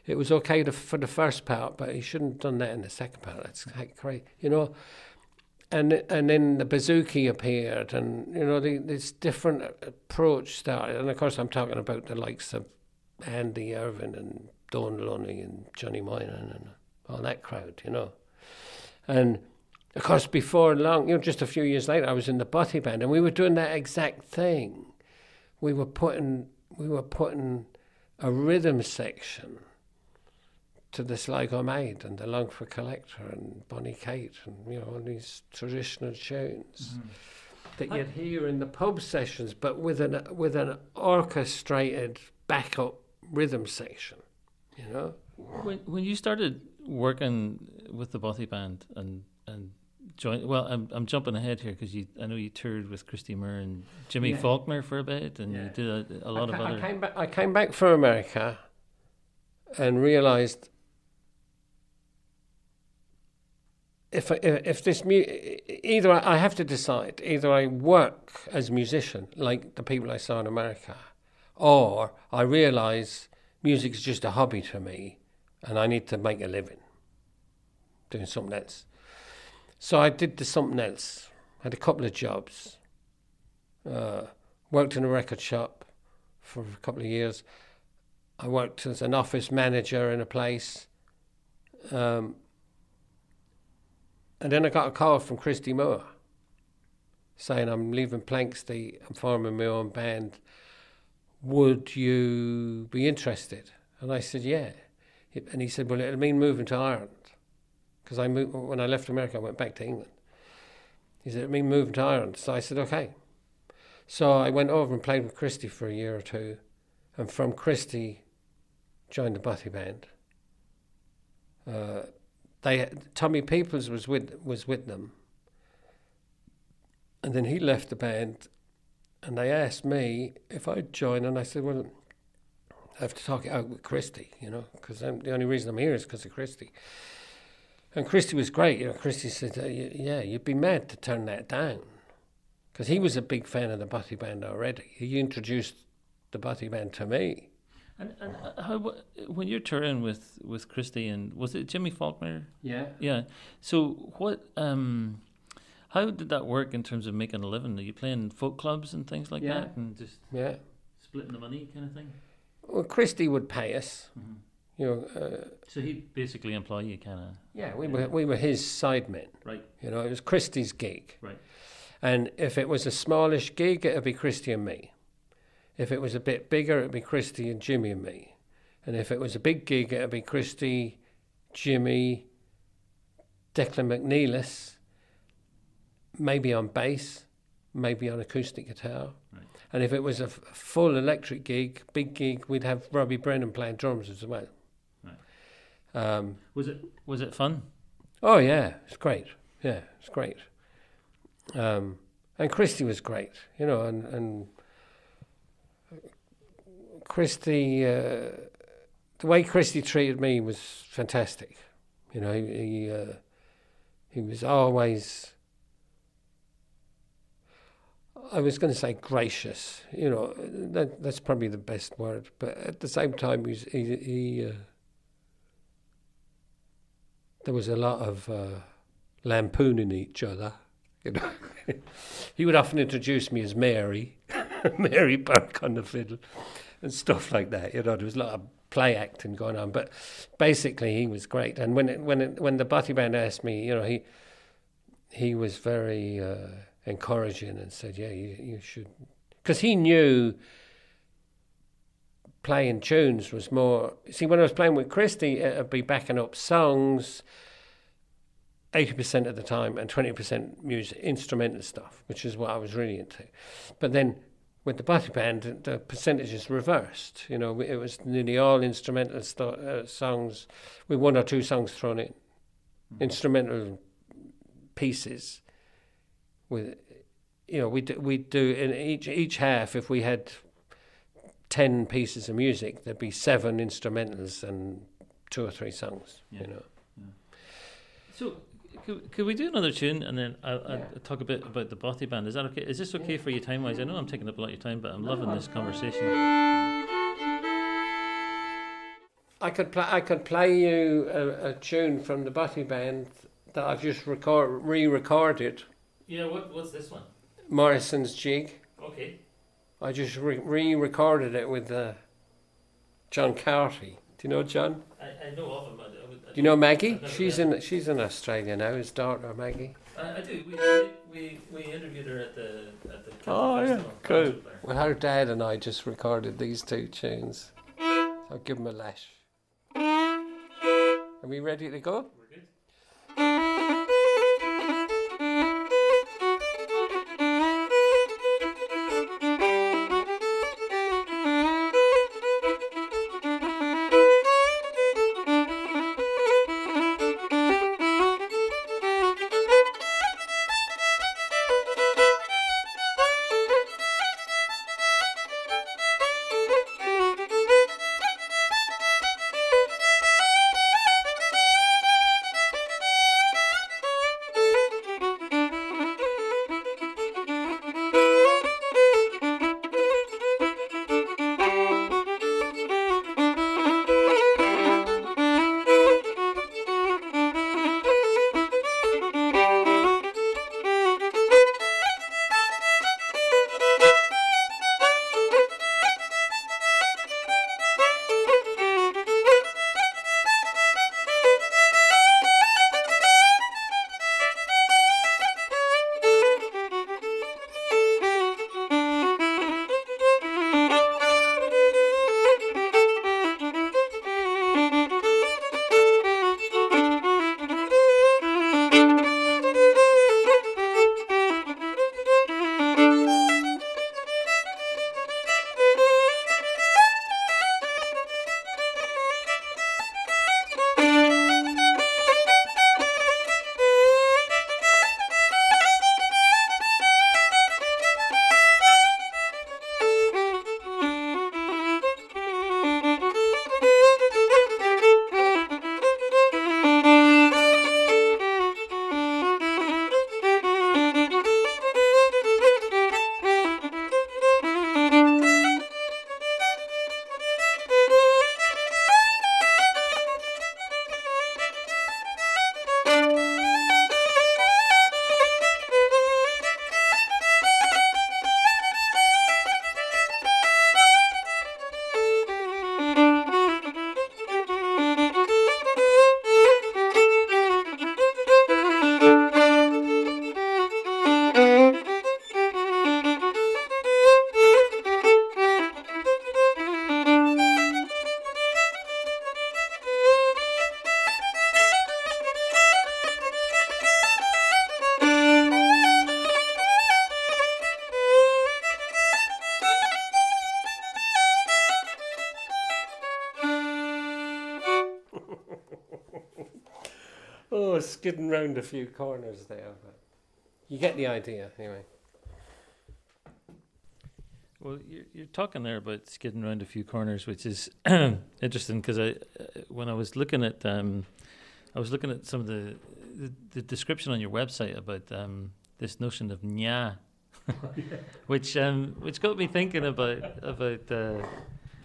It was okay to, for the first part, but he shouldn't have done that in the second part. That's like crazy, you know. And and then the bouzouki appeared, and you know the, this different approach started. And of course, I'm talking about the likes of Andy Irvine and Don Lunny and Johnny Moynihan and all that crowd, you know. And of course, before long, you know, just a few years later, I was in the Bothy Band, and we were doing that exact thing. We were putting we were putting a rhythm section to the Sligo Maid and the Longford Collector and Bonnie Kate and you know all these traditional tunes mm-hmm. that you'd hear in the pub sessions, but with an with an orchestrated backup rhythm section, you know. when when you started working with the Bothy band and and joined, well, I'm I'm jumping ahead here because you I know you toured with Christy Moore and Jimmy Yeah. Faulkner for a bit, and Yeah. you did a, a lot I, of other. I came back. I came back from America, and realised if I- if this mu- either I have to decide either I work as a musician like the people I saw in America, or I realise music is just a hobby to me, and I need to make a living doing something else. So I did something else. Had a couple of jobs. Uh, worked in a record shop for a couple of years. I worked as an office manager in a place. Um, and then I got a call from Christy Moore saying, I'm leaving Planxty, I'm forming my own band. Would you be interested? And I said, yeah. And he said, well, it'll mean moving to Ireland. Because I moved, when I left America, I went back to England. He said, it'll mean moving to Ireland. So I said, okay. So I went over and played with Christy for a year or two, and from Christy, joined the Bothy band. Uh, they Tommy Peoples was with was with them, and then he left the band, and they asked me if I'd join, and I said, well, I have to talk it out with Christy, you know, because the only reason I'm here is because of Christy. And Christy was great, you know. Christy said, uh, "Yeah, you'd be mad to turn that down." because he was a big fan of the Bothy Band already. He introduced the Bothy Band to me. And, and uh, how when you're touring with with Christy and was it Jimmy Faulkner? Yeah. Yeah. So what? Um, how did that work in terms of making a living? Are you playing folk clubs and things like Yeah. that, and just Yeah. splitting the money, kind of thing? Well, Christy would pay us. Mhm. You know. Uh, So he'd basically employ you, kind of. yeah, we were we were his sidemen. Right. You know, it was Christy's gig. Right. And if it was a smallish gig, it'd be Christy and me. If it was a bit bigger, it'd be Christy and Jimmy and me. And if it was a big gig, it'd be Christy, Jimmy, Declan McNelis, maybe on bass, maybe on acoustic guitar. Right. And if it was a f- full electric gig, big gig, we'd have Robbie Brennan playing drums as well. Um, Was it was it fun? oh yeah, it's great. Yeah, it's great. Um, and Christy was great, you know, and and Christy, uh, the way Christy treated me was fantastic. You know, he he, uh, he was always. I was going to say gracious, you know, that that's probably the best word. But at the same time, he's, he he. Uh, there was a lot of uh, lampooning each other. You know, he would often introduce me as Mary, Mary Burke on the fiddle, and stuff like that. You know, there was a lot of play acting going on, but basically he was great. And when it, when it, when the Bothy Band asked me, you know, he he was very uh, encouraging and said, "Yeah, you you should," because he knew playing tunes was more. See, when I was playing with Christy, it'd be backing up songs. Eighty percent of the time, and twenty percent music, instrumental stuff, which is what I was really into. But then with the Bothy Band, the percentages reversed. You know, it was nearly all instrumental sto- uh, songs, with one or two songs thrown in, instrumental pieces. With, you know, we we do in each each half. If we had ten pieces of music, there'd be seven instrumentals and two or three songs. Yeah. You know. So, could, could we do another tune and then I'll, I'll talk a bit about the Bothy Band? Is that okay? Is this okay for you time wise? I know I'm taking up a lot of your time, but I'm loving this conversation. I could play. I could play you a, a tune from the Bothy Band that I've just record re-recorded. Yeah, what, what's this one? Morrison's jig. Okay. I just re- re-recorded it with uh, John Carty. Do you know John? I, I know of him. I, I, Do you know Maggie? She's met in. She's in Australia now. His daughter Maggie. I, do. We, we, we interviewed her at the at the Oh, yeah, cool. Well, her dad and I just recorded these two tunes. I'll give him a lash. Are we ready to go? Skidding round a few corners there, but you get the idea anyway. Well, you're, you're talking there about skidding around a few corners, which is interesting because I, uh, when I was looking at, um, I was looking at some of the the, the description on your website about um, this notion of nya, which um, which got me thinking about about. Uh,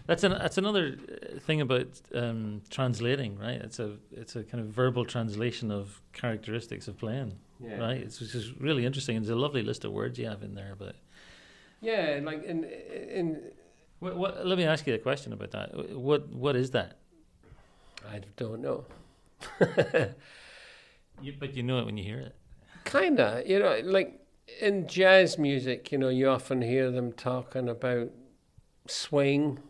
that's an that's another thing about um, translating, right? It's a it's a kind of verbal translation of characteristics of playing, Yeah. right? It's which is really interesting. There's a lovely list of words you have in there, but Yeah, like in in what, what, let me ask you a question about that. What what is that? I don't know. You, but you know it when you hear it. Kinda, you know, like in jazz music, you know, you often hear them talking about swing.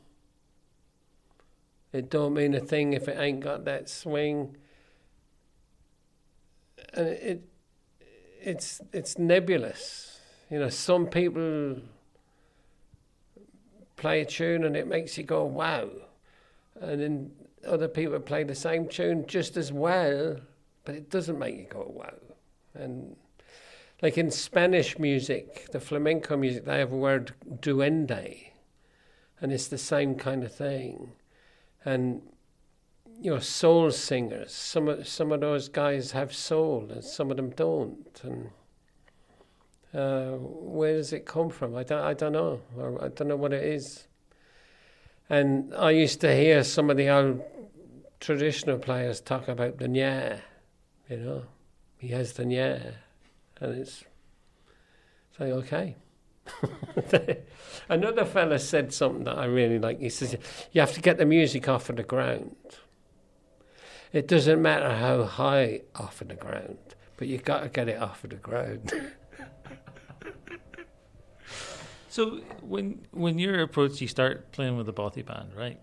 It don't mean a thing if it ain't got that swing. And it it's it's nebulous. You know, some people play a tune and it makes you go wow. And then other people play the same tune just as well, but it doesn't make you go wow. And like in Spanish music, the flamenco music, they have a word duende, and it's the same kind of thing. And you know, soul singers, some of some of those guys have soul, and some of them don't. And uh, where does it come from? I don't, I don't know. Or I don't know what it is. And I used to hear some of the old traditional players talk about the nya, you know. He has the nya, and it's like okay. Another fella said something that I really like. He says, "You have to get the music off of the ground. It doesn't matter how high off of the ground, but you've got to get it off of the ground." So when when you're approached, you start playing with the Bothy band, right?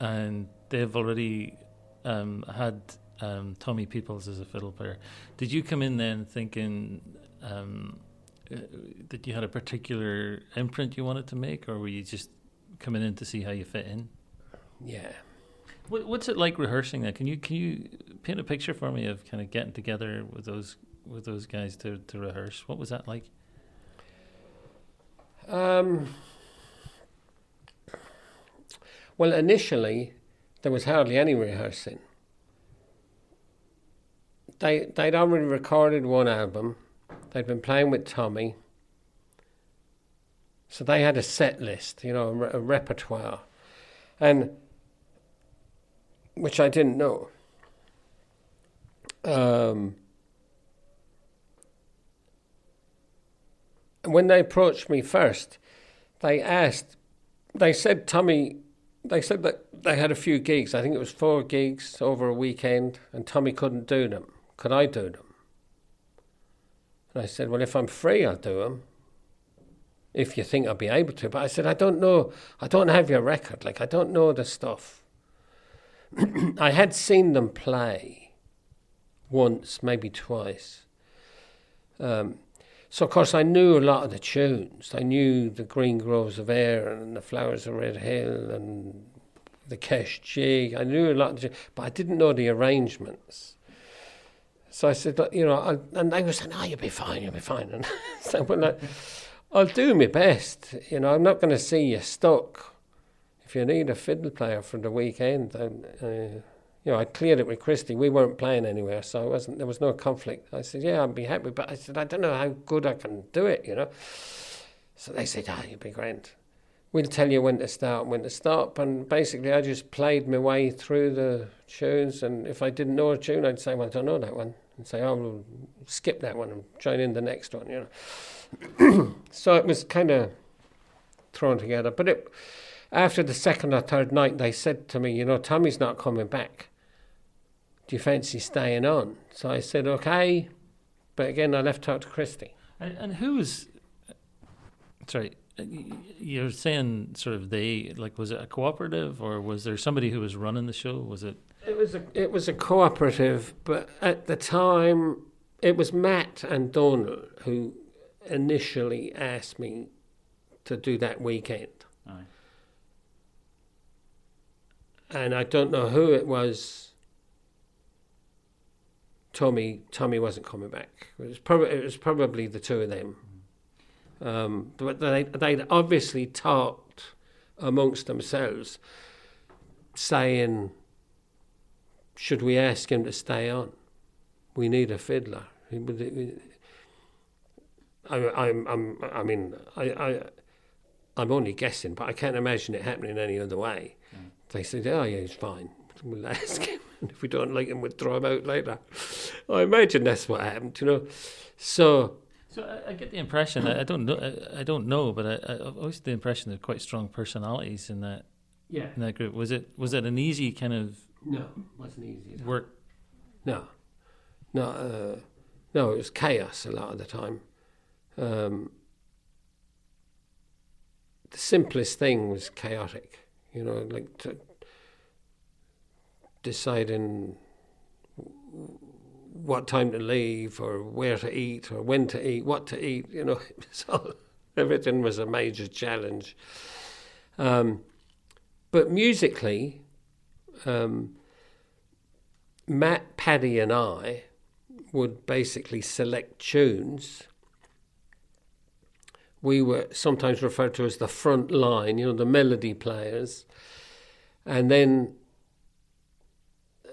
And they've already um, had um, Tommy Peoples as a fiddle player. Did you come in then thinking um, uh, that you had a particular imprint you wanted to make, or were you just coming in to see how you fit in? yeah. What, what's it like rehearsing that? Can you can you paint a picture for me of kind of getting together with those with those guys to, to rehearse? What was that like? Um, well, initially, there was hardly any rehearsing. They they'd already recorded one album. They'd been playing with Tommy, so they had a set list, you know, a, re- a repertoire, and which I didn't know. Um, when they approached me first, they asked, they said, Tommy, they said that they had a few gigs. I think it was four gigs over a weekend, and Tommy couldn't do them. Could I do them? And I said, Well, if I'm free, I'll do them. If you think I'll be able to. But I said, I don't know. I don't have your record. Like, I don't know the stuff. I had seen them play once, maybe twice. Um, so of course I knew a lot of the tunes. I knew the Green Groves of Air and the Flowers of Red Hill and the Kesh Jig. I knew a lot, of the, but I didn't know the arrangements. So I said, "Look, you know, I'll, and they were saying, "Oh, you'll be fine, you'll be fine." And so well, I, I'll do my best. You know, I'm not going to see you stuck. If you need a fiddle player for the weekend, uh, you know, I cleared it with Christy. We weren't playing anywhere, so wasn't there was no conflict. I said, "Yeah, I'd be happy," but I said, "I don't know how good I can do it," you know. So they said, "Ah, you'll be grand. We'll tell you when to start and when to stop." And basically, I just played my way through the tunes, and if I didn't know a tune, I'd say, "Well, I don't know that one," and say, "Oh, we'll skip that one and join in the next one," you know. so it was kind of thrown together, but it. After the second or third night, they said to me, "You know, Tommy's not coming back." do you fancy staying on? So I said, okay. But again, I left out to Christy. And, and who was? Sorry, you're saying sort of they like was it a cooperative or was there somebody who was running the show? Was it? It was a it was a cooperative, but at the time it was Matt and Donal who initially asked me to do that weekend, Aye. and I don't know who it was Tommy Tommy wasn't coming back. It was probably it was probably the two of them. Um, but they they'd obviously talked amongst themselves, saying, "Should we ask him to stay on? We need a fiddler." I, I'm, I'm, I mean, I, I, I'm only guessing, but I can't imagine it happening any other way. They said, "Oh yeah, he's fine. We'll ask him. And if we don't like him, we'll throw him out later." I imagine that's what happened, you know. So So I, I get the impression. I, I don't know. I, I don't know, but I, I I've always had the impression there are quite strong personalities in that yeah, in that group. Was it was it an easy kind of no, wasn't easy. work? No, no, uh, no. It was chaos a lot of the time. Um, the simplest thing was chaotic. You know, like to deciding what time to leave or where to eat or when to eat, what to eat. You know, so everything was a major challenge. Um, but musically, um, Matt, Paddy, and I would basically select tunes. We were sometimes referred to as the front line, you know, the melody players. And then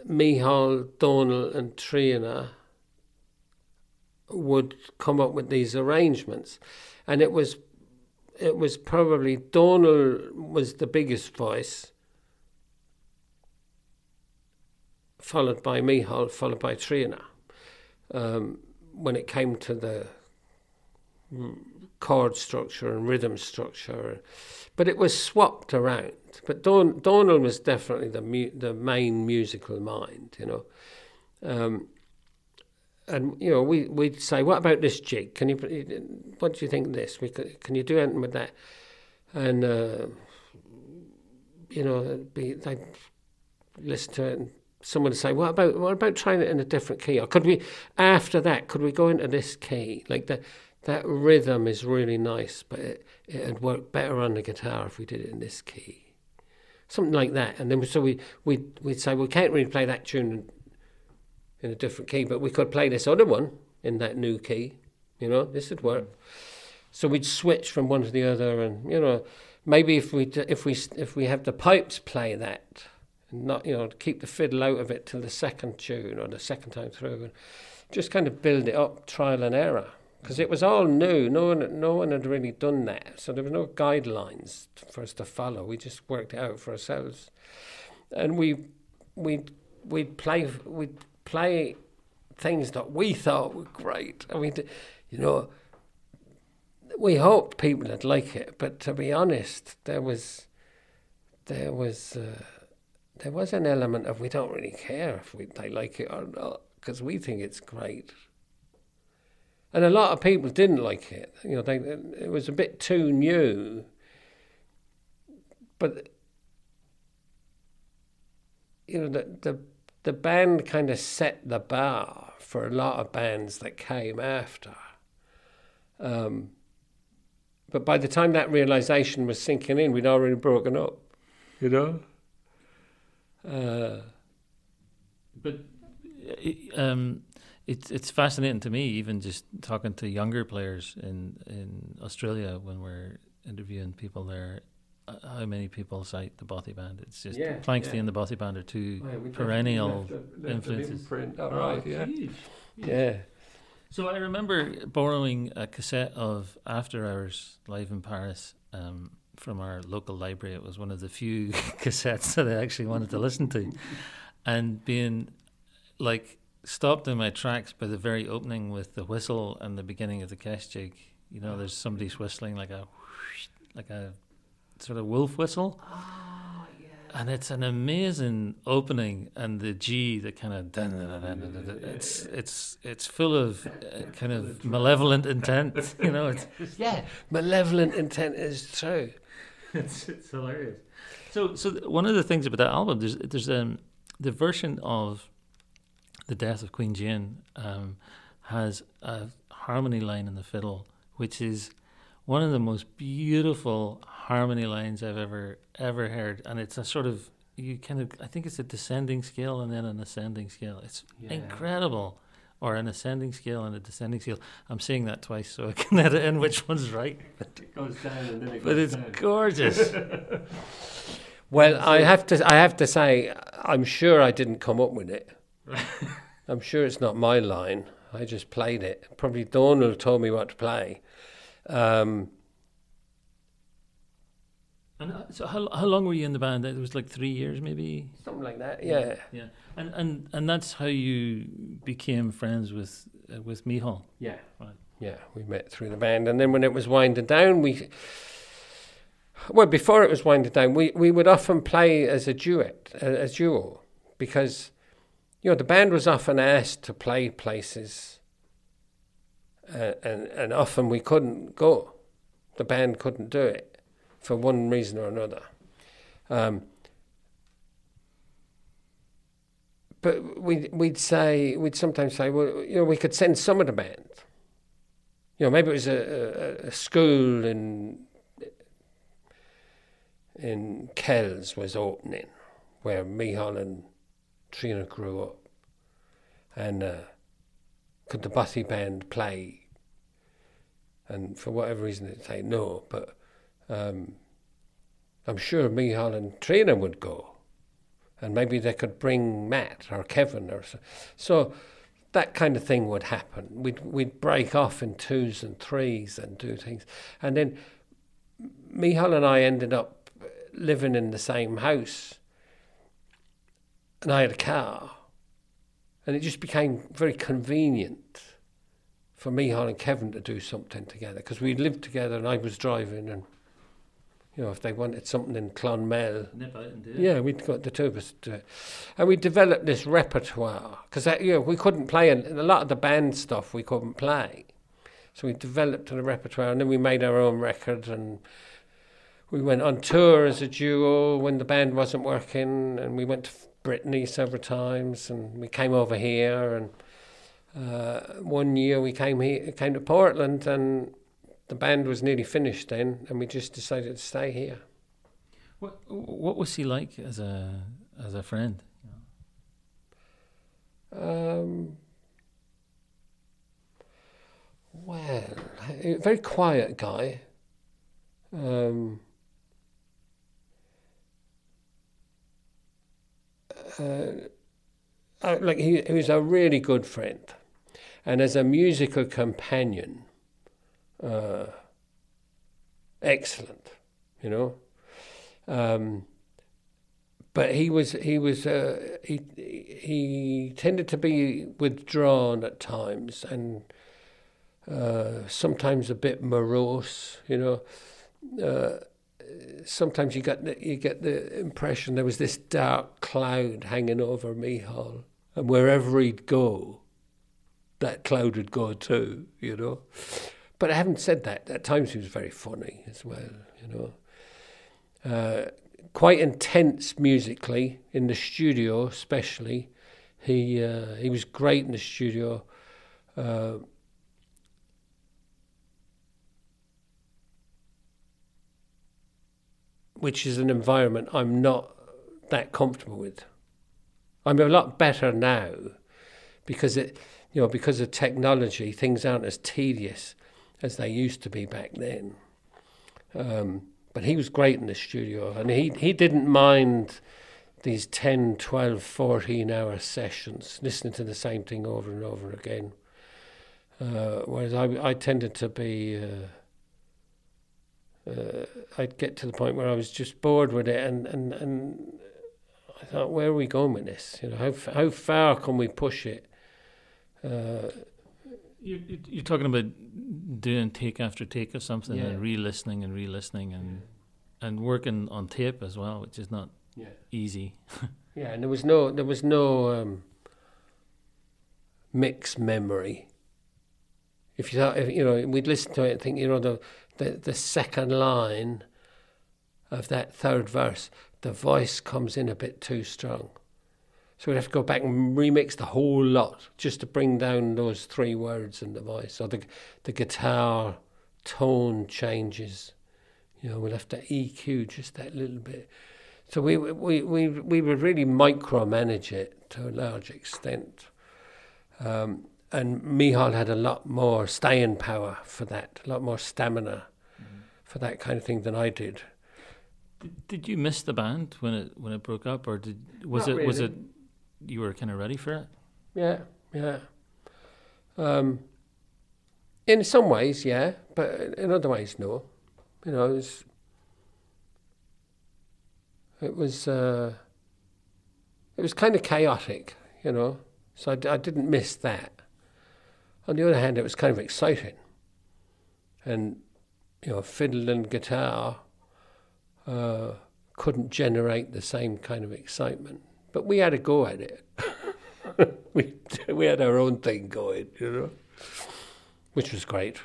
Mícheál, Donal, and Tríona would come up with these arrangements. And it was it was probably Donal was the biggest voice, followed by Mícheál, followed by Tríona. Um, when it came to the mm, chord structure and rhythm structure, but it was swapped around. But Don, Donal was definitely the mu- the main musical mind, you know. Um, and you know, we we'd say, "What about this jig? Can you? What do you think of this? Could, can you do anything with that?" And uh, you know, be they'd listen to it, and someone would say, "What about what about trying it in a different key? Or could we after that? Could we go into this key? Like that that rhythm is really nice, but it it'd work better on the guitar if we did it in this key." Something like that, and then so we we we'd say we can't really play that tune in a different key, but we could play this other one in that new key. You know, this would work. So we'd switch from one to the other, and you know, maybe if we if we if we have the pipes play that, and not you know keep the fiddle out of it till the second tune or the second time through, and just kind of build it up, trial and error, because it was all new. No one no one had really done that, so there were no guidelines for us to follow. We just worked it out for ourselves, and we we we'd play we'd play things that we thought were great. I mean, you know, we hoped people would like it, but to be honest, there was there was uh, there was an element of we don't really care if we, they like it or not because we think it's great. And a lot of people didn't like it. You know, they, it was a bit too new. But you know, the the the band kind of set the bar for a lot of bands that came after. Um, but by the time that realization was sinking in, we'd already broken up, you know. Uh, But um, it's it's fascinating to me, even just talking to younger players in in Australia when we're interviewing people there. uh, How many people cite the Bothy Band? It's just Yeah, Planxty yeah. and the Bothy Band are two Oh, yeah, perennial left a- left influences. imprint. Oh, All right, yeah, yeah. So I remember borrowing a cassette of After Hours live in Paris um, from our local library. It was one of the few cassettes that I actually wanted to listen to, and being like stopped in my tracks by the very opening with the whistle and the beginning of the Kesh jig. You know, there's somebody's whistling like a whoosh, like a sort of wolf whistle. And it's an amazing opening, and the G, the kind of dun- dun- dun- dun- dun- dun- it's it's it's full of uh, kind of malevolent intent. You know, it's Yeah, malevolent intent is true. it's, it's hilarious. So so one of the things about that album, there's there's um the version of the death of Queen Jane um, has a harmony line in the fiddle, which is one of the most beautiful harmony lines I've ever ever heard, and it's a sort of you kind of I think it's a descending scale and then an ascending scale. It's incredible. or an ascending scale and a descending scale. I'm saying that twice, so I can edit in which one's right. It goes down and then it goes. But it's gorgeous. Well, I have to. I have to say, I'm sure I didn't come up with it. I'm sure it's not my line. I just played it. Probably Donal told me what to play. Um, and uh, so, how how long were you in the band? It was like three years, maybe. something like that. Yeah. Yeah, and and and that's how you became friends with uh, with Mícheál. Yeah. Right. Yeah. We met through the band, and then when it was winding down, we. Well, before it was winding down, we, we would often play as a duet, a, a duo, because, you know, the band was often asked to play places, uh, and and often we couldn't go. The band couldn't do it, for one reason or another. Um, but we we'd say we'd sometimes say, well, you know, we could send some of the band. You know, maybe it was a, a, a school in in Kells was opening, where Mícheál and Tríona grew up, and uh, could the Bothy band play? And for whatever reason, they'd say no, but um, I'm sure Mícheál and Tríona would go, and maybe they could bring Matt or Kevin or so. so that kind of thing would happen. We'd we'd break off in twos and threes and do things, and then Mícheál and I ended up living in the same house, and I had a car, and it just became very convenient for Mícheál and Kevin to do something together because we lived together and I was driving, and you know if they wanted something in Clonmel, Nip out and do it. yeah, we'd got the two of us to do it. And we developed this repertoire because you know, we couldn't play and a lot of the band stuff we couldn't play. So we developed a repertoire and then we made our own record and we went on tour as a duo when the band wasn't working and we went to Brittany several times and we came over here and uh, one year we came here came to Portland and the band was nearly finished then and we just decided to stay here. What what was he like as a as a friend? Um, well, a very quiet guy. Um, uh, like he, he was a really good friend, and as a musical companion, uh, excellent. You know. Um, but he was he was uh, he he tended to be withdrawn at times and uh, sometimes a bit morose. You know, uh, sometimes you get you get the impression there was this dark cloud hanging over Mícheál, and wherever he'd go, that cloud would go too. You know, but I haven't said that. At times he was very funny as well. You know. Uh, quite intense musically in the studio, especially. He uh, he was great in the studio. Uh, which is an environment I'm not that comfortable with. I'm a lot better now because it, you know, because of technology, things aren't as tedious as they used to be back then. Um, but he was great in the studio and he, he didn't mind these 10 12 14 hour sessions listening to the same thing over and over again uh, whereas I, I tended to be uh, uh, I'd get to the point where I was just bored with it and, and, and I thought where are we going with this you know how, how far can we push it uh, You, you- you're talking about doing take after take of something Yeah. and re-listening and re-listening and and working on tape as well, which is not yeah easy. Yeah, and there was no there was no um, mixed memory. If you thought, if, you know, we'd listen to it and think, you know, the, the the second line of that third verse, the voice comes in a bit too strong. So we'd have to go back and remix the whole lot just to bring down those three words in the voice. Or the the guitar tone changes. You know, we'll have to EQ just that little bit. So we we we we would really micromanage it to a large extent, um, and Mícheál had a lot more staying power for that, a lot more stamina for that kind of thing than I did. Did, did you miss the band when it when it broke up, or did was Not it was it you were kind of ready for it? Yeah, yeah. Um, in some ways, yeah, but in other ways, no. You know, it was. It was. Uh, it was kind of chaotic, you know. So I, d- I didn't miss that. On the other hand, it was kind of exciting, and you know, fiddle and guitar uh, couldn't generate the same kind of excitement. But we had a go at it. we we had our own thing going, you know, which was great.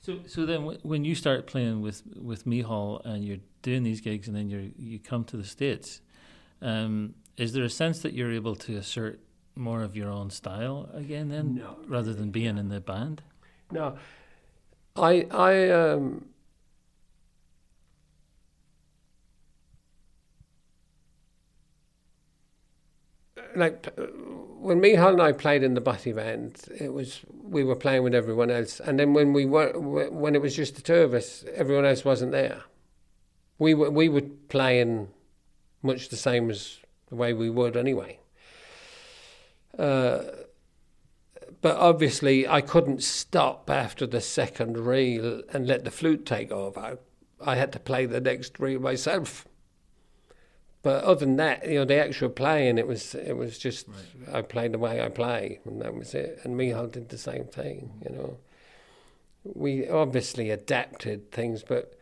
So so then wh- when you start playing with with Mícheál and you're doing these gigs and then you you come to the states, um, is there a sense that you're able to assert more of your own style again then, No, rather than being in the band? No, I I um. Like when Mícheál and I played in the Bothy band, it was we were playing with everyone else, and then when we were when it was just the two of us, everyone else wasn't there. We were we were playing much the same as the way we would anyway. Uh, but obviously I couldn't stop after the second reel and let the flute take over. I had to play the next reel myself. But other than that, you know, the actual playing, it was it was just I played the way I play, and that was it. And Mícheál did the same thing, you know. We obviously adapted things, but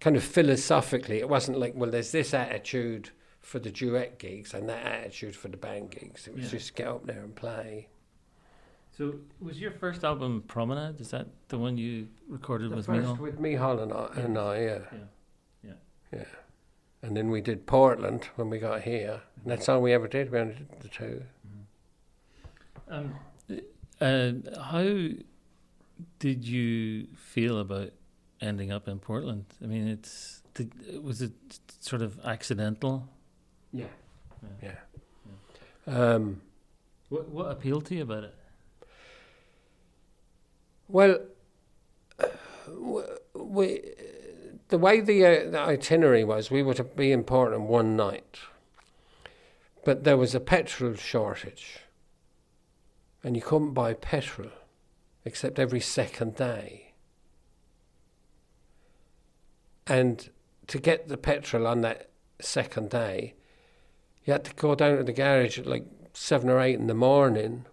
kind of philosophically, it wasn't like, well, there's this attitude for the duet gigs and that attitude for the band gigs. It was Yeah. just get up there and play. So was your first album Promenade? Is that the one you recorded The with first Mícheál? with Mícheál and I, and I yeah. Yeah. Yeah. Yeah. And then we did Portland when we got here. And that's all we ever did. We only did the two. Um, uh, how did you feel about ending up in Portland? I mean, it's did, was it sort of accidental? Yeah. Yeah. Yeah. Um, What what appealed to you about it? well, we, the way the, uh, the itinerary was, we were to be in Portland one night. But there was a petrol shortage. And you couldn't buy petrol except every second day. And to get the petrol on that second day, you had to go down to the garage at like seven or eight in the morning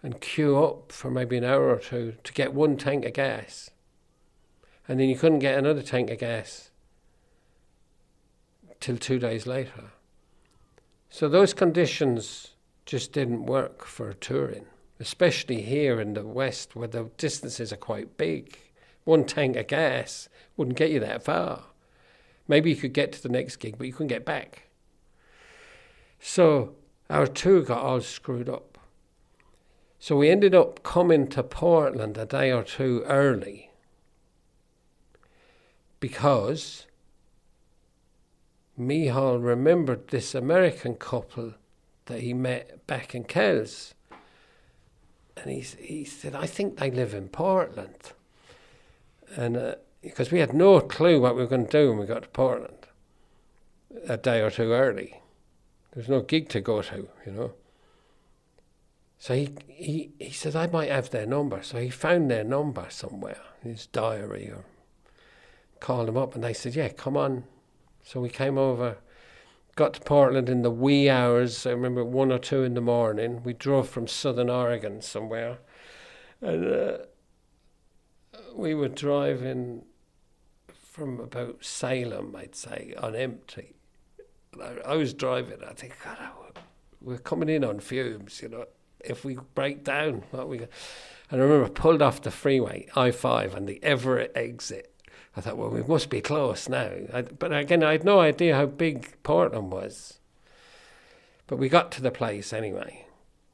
and queue up for maybe an hour or two to get one tank of gas. And then you couldn't get another tank of gas till two days later. So those conditions just didn't work for touring, especially here in the West where the distances are quite big. One tank of gas wouldn't get you that far. Maybe you could get to the next gig, but you couldn't get back. So our tour got all screwed up. So we ended up coming to Portland a day or two early because Mícheál remembered this American couple that he met back in Kells. And he, he said, I think they live in Portland. And uh, because we had no clue what we were going to do when we got to Portland a day or two early. There was no gig to go to, you know. So he, he, he said, I might have their number. So he found their number somewhere in his diary or called them up and they said, Yeah, come on. So we came over, got to Portland in the wee hours. I remember one or two in the morning. We drove from southern Oregon somewhere. And uh, we were driving from about Salem, I'd say, on empty. I, I was driving. I think, God, we're coming in on fumes, you know. If we break down, what we? And I remember I pulled off the freeway, I five, and the Everett exit. I thought, well, we must be close now. I, but again, I had no idea how big Portland was. But we got to the place anyway,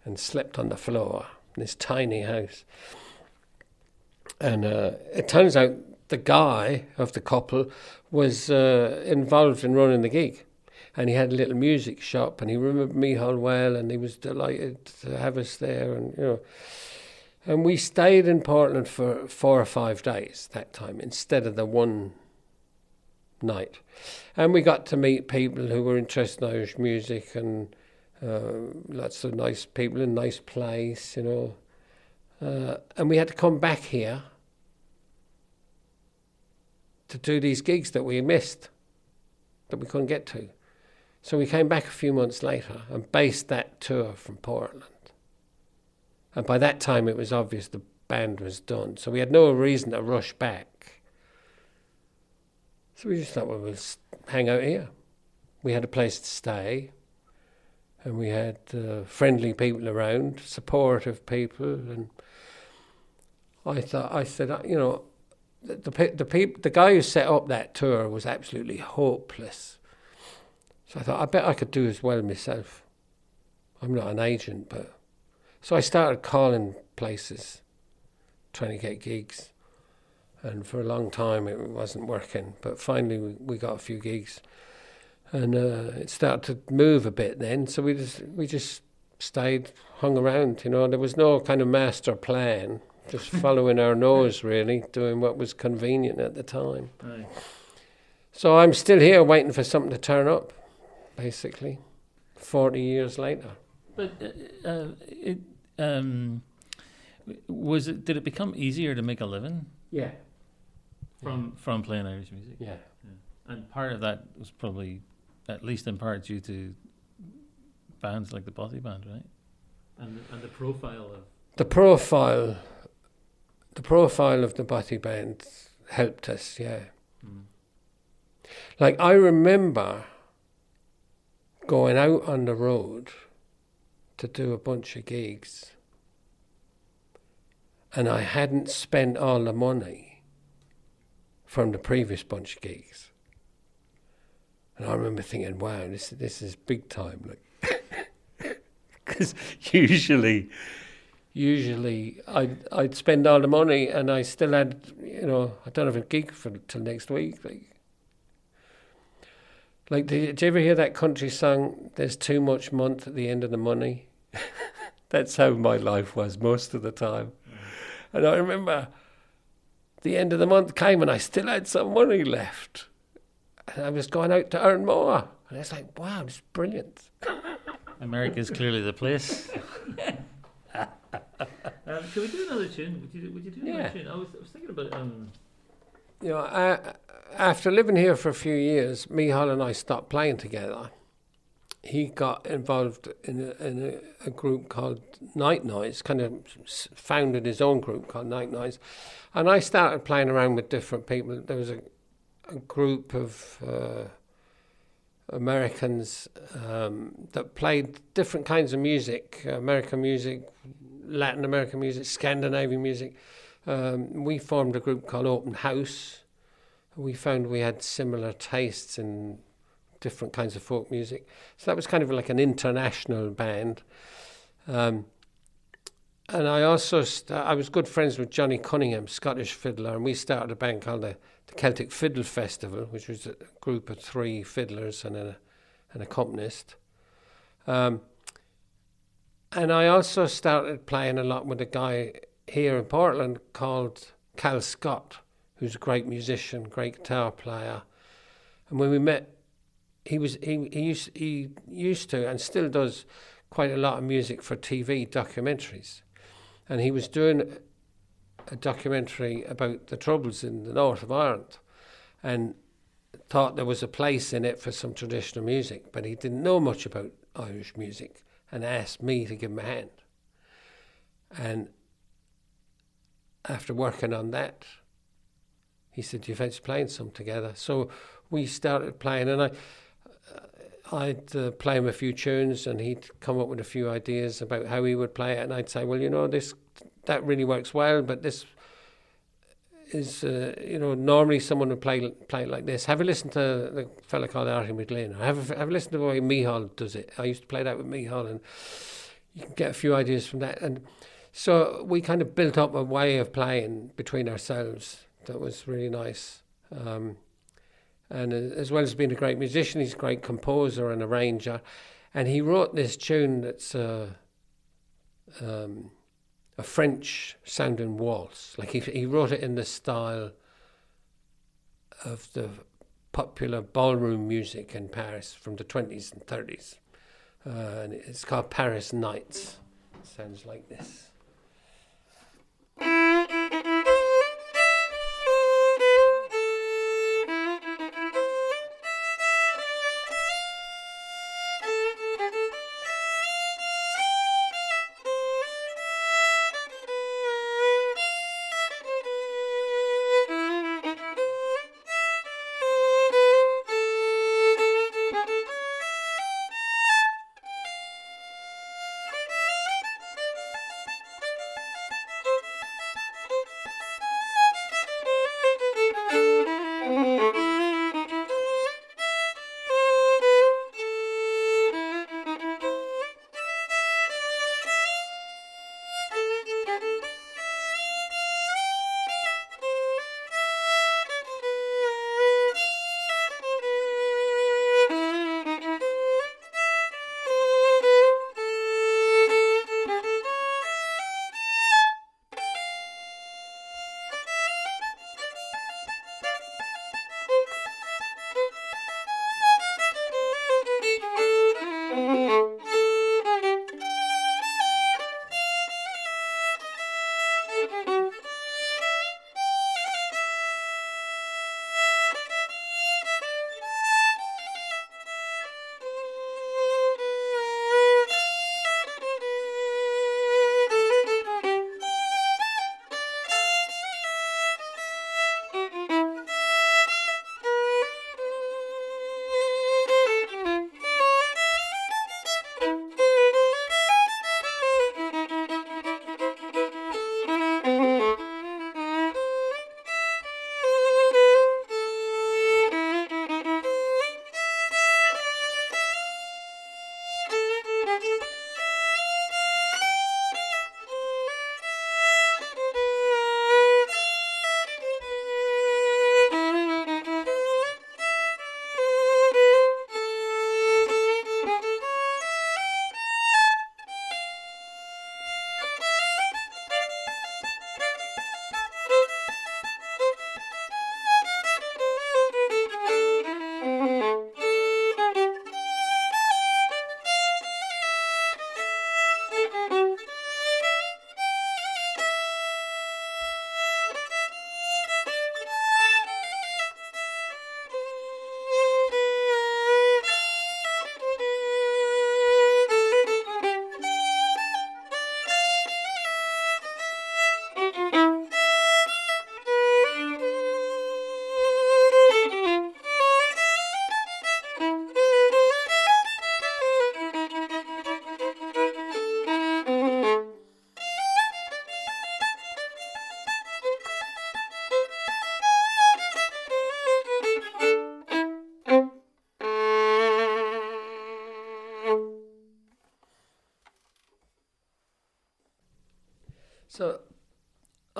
and slept on the floor in this tiny house. And uh, it turns out the guy of the couple was uh, involved in running the gig. And he had a little music shop, and he remembered Micheál well, and he was delighted to have us there, and you know. And we stayed in Portland for four or five days that time instead of the one night. And we got to meet people who were interested in Irish music and uh, lots of nice people in nice place, you know. Uh, and we had to come back here to do these gigs that we missed, that we couldn't get to. So we came back a few months later and based that tour from Portland. And by that time, it was obvious the band was done. So we had no reason to rush back. So we just thought, well, we'll hang out here. We had a place to stay, and we had uh, friendly people around, supportive people, and I thought, I said, uh, you know, the the the, the guy who set up that tour was absolutely hopeless. So I thought, I bet I could do as well myself. I'm not an agent, but so I started calling places, trying to get gigs, and for a long time it wasn't working. But finally, we, we got a few gigs, and uh, it started to move a bit. Then, so we just we just stayed, hung around. You know, there was no kind of master plan just following our nose, really, doing what was convenient at the time. Aye. So I'm still here waiting for something to turn up, basically, 40 years later. But uh, uh, it um, was it. Did it become easier to make a living Yeah. from from playing Irish music? Yeah. And part of that was probably, at least in part, due to bands like the Bothy Band, right? And and the profile of The profile, the profile of the Bothy Band helped us, yeah. Like, I remember going out on the road to do a bunch of gigs, and I hadn't spent all the money from the previous bunch of gigs. And I remember thinking, wow, this, this is big time. Like, because usually, usually I'd, I'd spend all the money and I still had, you know, I don't have a gig for till next week. Like, like, did, did you ever hear that country song? There's too much month at the end of the money. That's how my life was most of the time. And I remember the end of the month came and I still had some money left. And I was going out to earn more. And it's like, wow, it's brilliant. America is clearly the place. um, can we do another tune? Would you, would you do another Yeah. tune? I was, I was thinking about um, You know, I, after living here for a few years, Mícheál and I stopped playing together. He got involved in a, in a, a group called Nightnoise, kind of founded his own group called Nightnoise. And I started playing around with different people. There was a, a group of uh, Americans um, that played different kinds of music American music, Latin American music, Scandinavian music. Um, we formed a group called Open House we found we had similar tastes in different kinds of folk music. So that was kind of like an international band. Um, and I also st- I was good friends with Johnny Cunningham, Scottish fiddler, and we started a band called the, the Celtic Fiddle Festival, which was a group of three fiddlers and a, an accompanist. Um, and I also started playing a lot with a guy here in Portland called Cal Scott who's a great musician, great guitar player. And when we met, he was he, he used he used to and still does quite a lot of music for TV documentaries, and he was doing a documentary about the troubles in the north of Ireland, and thought there was a place in it for some traditional music, but he didn't know much about Irish music, and asked me to give him a hand. And after working on that, he said, "Do you fancy playing some together?" So we started playing, and I, I'd uh, play him a few tunes, and he'd come up with a few ideas about how he would play it, and I'd say, "Well, you know, this that really works well, but this is, uh, you know, normally someone would play play it like this. Have a listen to the fella called Arty McGlynn. Have have a to the way Mícheál does it. I used to play that with Mícheál, and you can get a few ideas from that. And so we kind of built up a way of playing between ourselves that was really nice. Um, and uh, as well as being a great musician, he's a great composer and arranger. And he wrote this tune that's uh, um, a French sounding waltz. Like he, he wrote it in the style of the popular ballroom music in Paris from the 20s and 30s. Uh, and it's called Paris Nights. It sounds like this.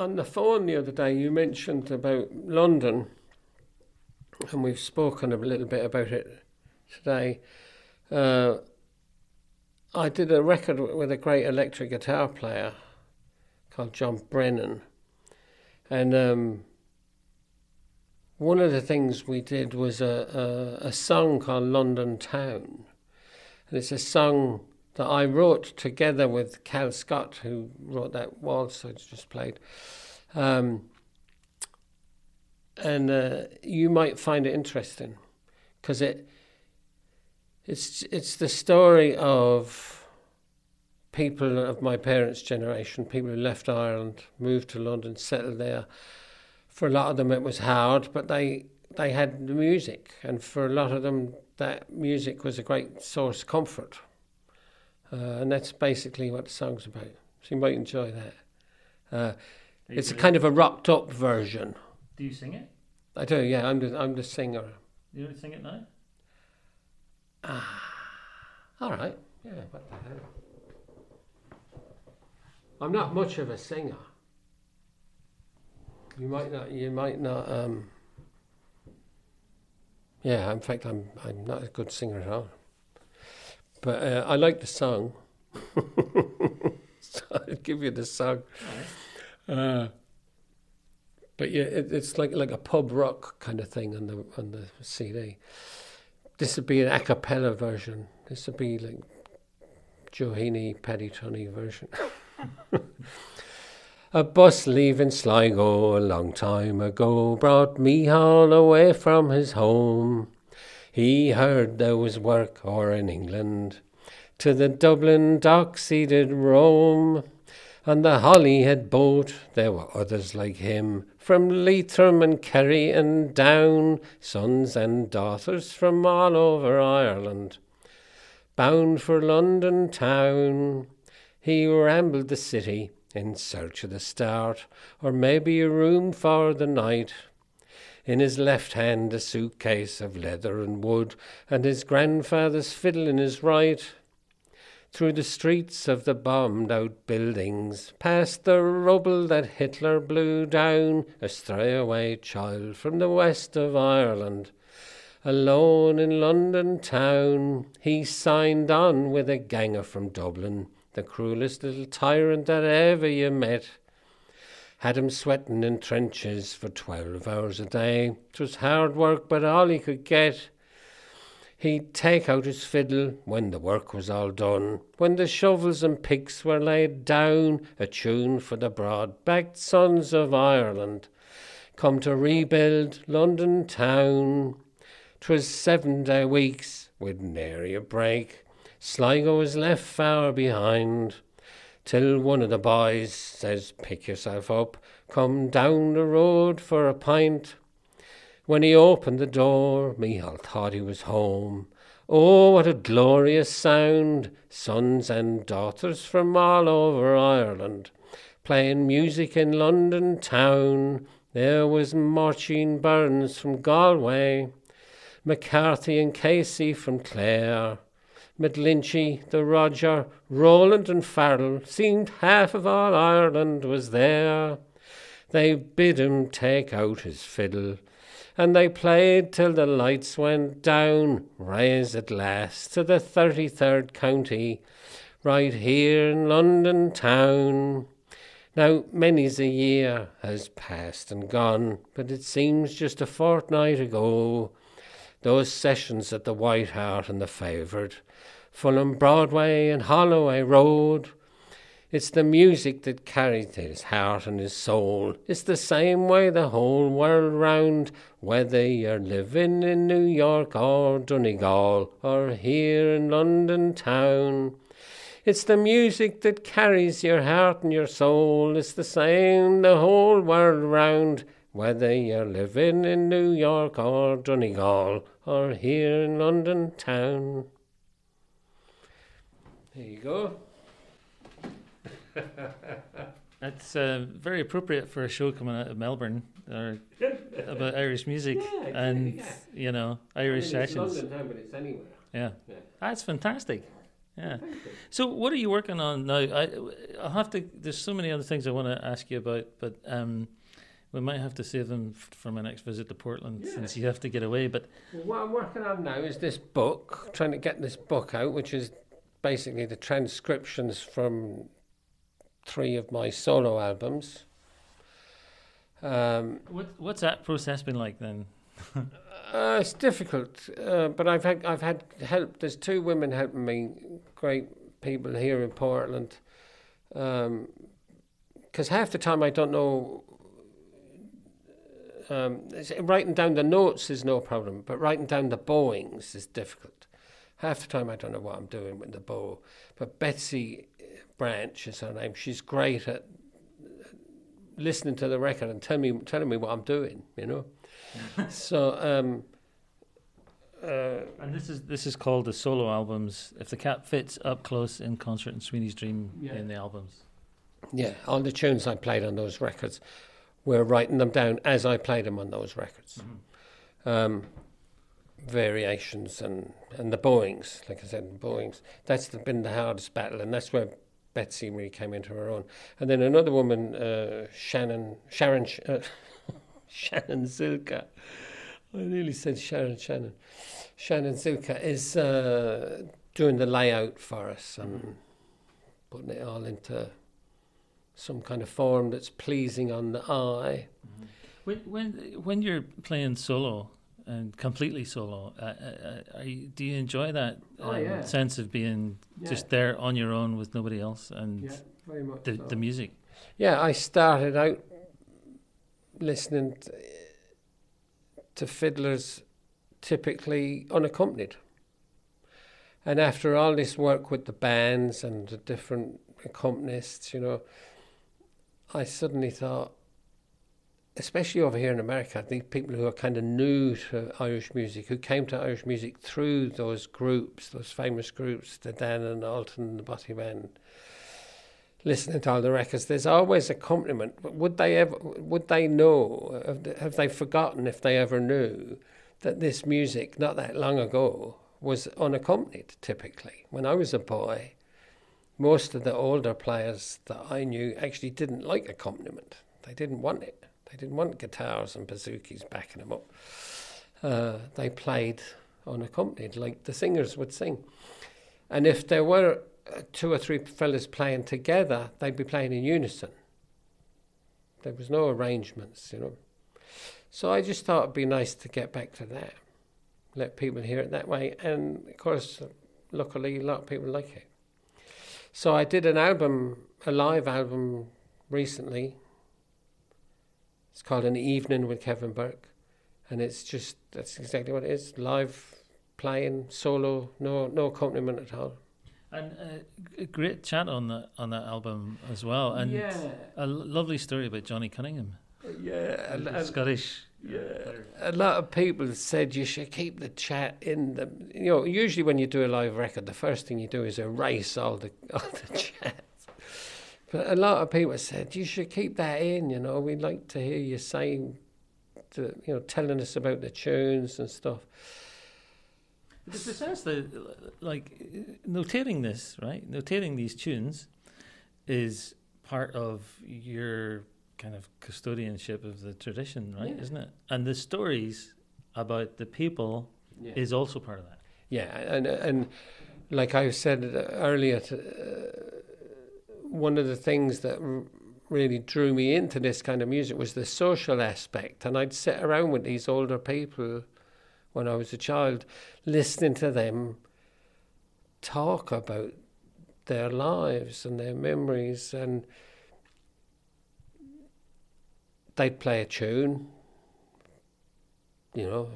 On the phone the other day, you mentioned about London, and we've spoken a little bit about it today. Uh, I did a record with a great electric guitar player called John Brennan, and um, one of the things we did was a, a, a song called London Town, and it's a song that I wrote together with Cal Scott, who wrote that waltz I just played. Um, and uh, you might find it interesting because it it's it's the story of people of my parents' generation, people who left Ireland, moved to London, settled there. For a lot of them, it was hard, but they they had the music, and for a lot of them, that music was a great source of comfort. Uh, and that's basically what the song's about. So you might enjoy that. Uh, it's a kind of a rocked up version. Do you sing it? I do, yeah. I'm the, I'm the singer. You only sing it now? Ah, all right. Yeah, what the hell? I'm not much of a singer. You might not. You might not. Um, Yeah, in fact, I'm I'm not a good singer at all. But uh, I like the song. so I'll give you the song. Uh, but yeah, it, it's like like a pub rock kind of thing on the on the CD. This would be an a cappella version. This would be like Heaney, Paddy Tunney version. a bus leaving Sligo a long time ago brought me Mihal away from his home. He heard there was work o'er in England. To the Dublin docks he did roam. On the Holyhead boat there were others like him from Leitrim and Kerry and down, sons and daughters from all over Ireland. Bound for London town, he rambled the city in search of the start, or maybe a room for the night. In his left hand a suitcase of leather and wood, and his grandfather's fiddle in his right through the streets of the bombed out buildings, past the rubble that Hitler blew down, a stray-away child from the west of Ireland. Alone in London town, he signed on with a ganger from Dublin, the cruelest little tyrant that ever you met. Had him sweating in trenches for twelve hours a day. 'Twas hard work, but all he could get. He'd take out his fiddle when the work was all done, when the shovels and picks were laid down, a tune for the broad backed sons of Ireland, come to rebuild London town. 'Twas seven day weeks with nary a break. Sligo was left far behind, till one of the boys says, Pick yourself up, come down the road for a pint. When he opened the door, Michal thought he was home. Oh, what a glorious sound! Sons and daughters from all over Ireland playing music in London town. There was Martin Byrnes from Galway, McCarthy and Casey from Clare, McGlinchey, the Roger, Roland and Farrell. Seemed half of all Ireland was there. They bid him take out his fiddle and they played till the lights went down, raised at last to the 33rd county, right here in London town. Now, many's a year has passed and gone, but it seems just a fortnight ago. Those sessions at the White Hart and the Favoured, Fulham Broadway and Holloway Road, it's the music that carries his heart and his soul. It's the same way the whole world round, whether you're living in New York or Donegal or here in London town. It's the music that carries your heart and your soul. It's the same the whole world round, whether you're living in New York or Donegal or here in London town. There you go. That's uh, very appropriate for a show coming out of Melbourne or about Irish music Yeah, and yeah. you know Irish I mean, it's sessions. London but it's anywhere. Yeah, Yeah. that's fantastic. Yeah. So, what are you working on now? I I have to. There's so many other things I want to ask you about, but um, we might have to save them f- for my next visit to Portland Yeah. since you have to get away. But Well, what I'm working on now is this book, trying to get this book out, which is basically the transcriptions from three of my solo albums. Um, what what's that process been like then? uh, it's difficult, uh, but I've had I've had help. There's two women helping me, great people here in Portland. Because half the time I don't know. Um, writing down the notes is no problem, but writing down the bowings is difficult. Half the time I don't know what I'm doing with the bow. But Betsy Branch is her name. She's great at listening to the record and tell me telling me what I'm doing. You know. so um, uh, And this is this is called the solo albums. If the cap fits, up close in concert and Sweeney's Dream Yeah. in the albums. yeah, all the tunes I played on those records, we're writing them down as I played them on those records. Um, variations and, and the bowings, like I said, the bowings. That's the, been the hardest battle, and that's where Betsy really came into her own. And then another woman, uh, Shannon, Sharon, uh, Shannon Zilka. I nearly said Sharon Shannon. Shannon Zuka is uh, doing the layout for us and putting it all into some kind of form that's pleasing on the eye. When when when you're playing solo and completely solo, uh, uh, are you, do you enjoy that Oh, um, yeah. sense of being just there on your own with nobody else and very much. the so. the music? Yeah, I started out listening to, to fiddlers typically unaccompanied. And after all this work with the bands and the different accompanists, you know, I suddenly thought, especially over here in America, I think people who are kind of new to Irish music, who came to Irish music through those groups, those famous groups, the Dan and the Altan, and the Bothy Band, listening to all the records, there's always accompaniment. But would they ever? Would they know? Have they forgotten if they ever knew that this music, not that long ago, was unaccompanied? Typically, when I was a boy, most of the older players that I knew actually didn't like accompaniment. They didn't want it. They didn't want guitars and bouzoukis backing them up. Uh, they played unaccompanied, like the singers would sing. And if there were uh, two or three fellas playing together, they'd be playing in unison. There was no arrangements, you know. So I just thought it'd be nice to get back to that, let people hear it that way, and of course, luckily, a lot of people like it. So I did an album, a live album, recently. It's called An Evening with Kevin Burke, and it's just that's exactly what it is: live playing, solo, no no accompaniment at all. And uh, a great chat on that on that album as well, and a lovely story about Johnny Cunningham, Yeah, and, and Scottish. yeah, a lot of people said you should keep the chat in the. You know, usually when you do a live record, the first thing you do is erase all the all the chat. But a lot of people said you should keep that in. You know, we'd like to hear you saying, to, you know, telling us about the tunes and stuff. There's the sense that, like, notating this, right? Notating these tunes is part of your kind of custodianship of the tradition, right? Yeah. Isn't it? And the stories about the people Yeah. is also part of that. Yeah, and and like I said earlier, to, one of the things that really drew me into this kind of music was the social aspect, and I'd sit around with these older people when I was a child, listening to them talk about their lives and their memories, and they'd play a tune, you know,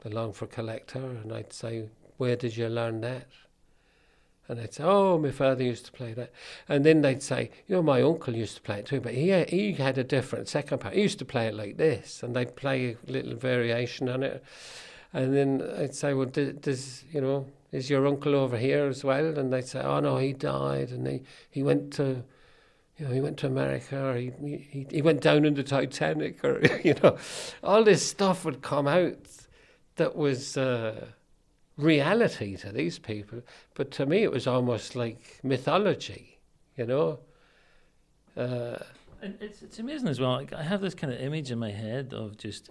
the Longford Collector, and I'd say, Where did you learn that? And they'd say, Oh, my father used to play that. And then they'd say, You know, my uncle used to play it too, but he, he had a different second part. He used to play it like this, and they'd play a little variation on it. And then I'd say, Well, does, you know, is your uncle over here as well? And they'd say, Oh, no, he died, and he, he went to. You know, he went to America, or he, he he went down in the Titanic, or you know, all this stuff would come out that was uh, reality to these people, but to me it was almost like mythology, you know. Uh, And it's it's amazing as well. Like I have this kind of image in my head of just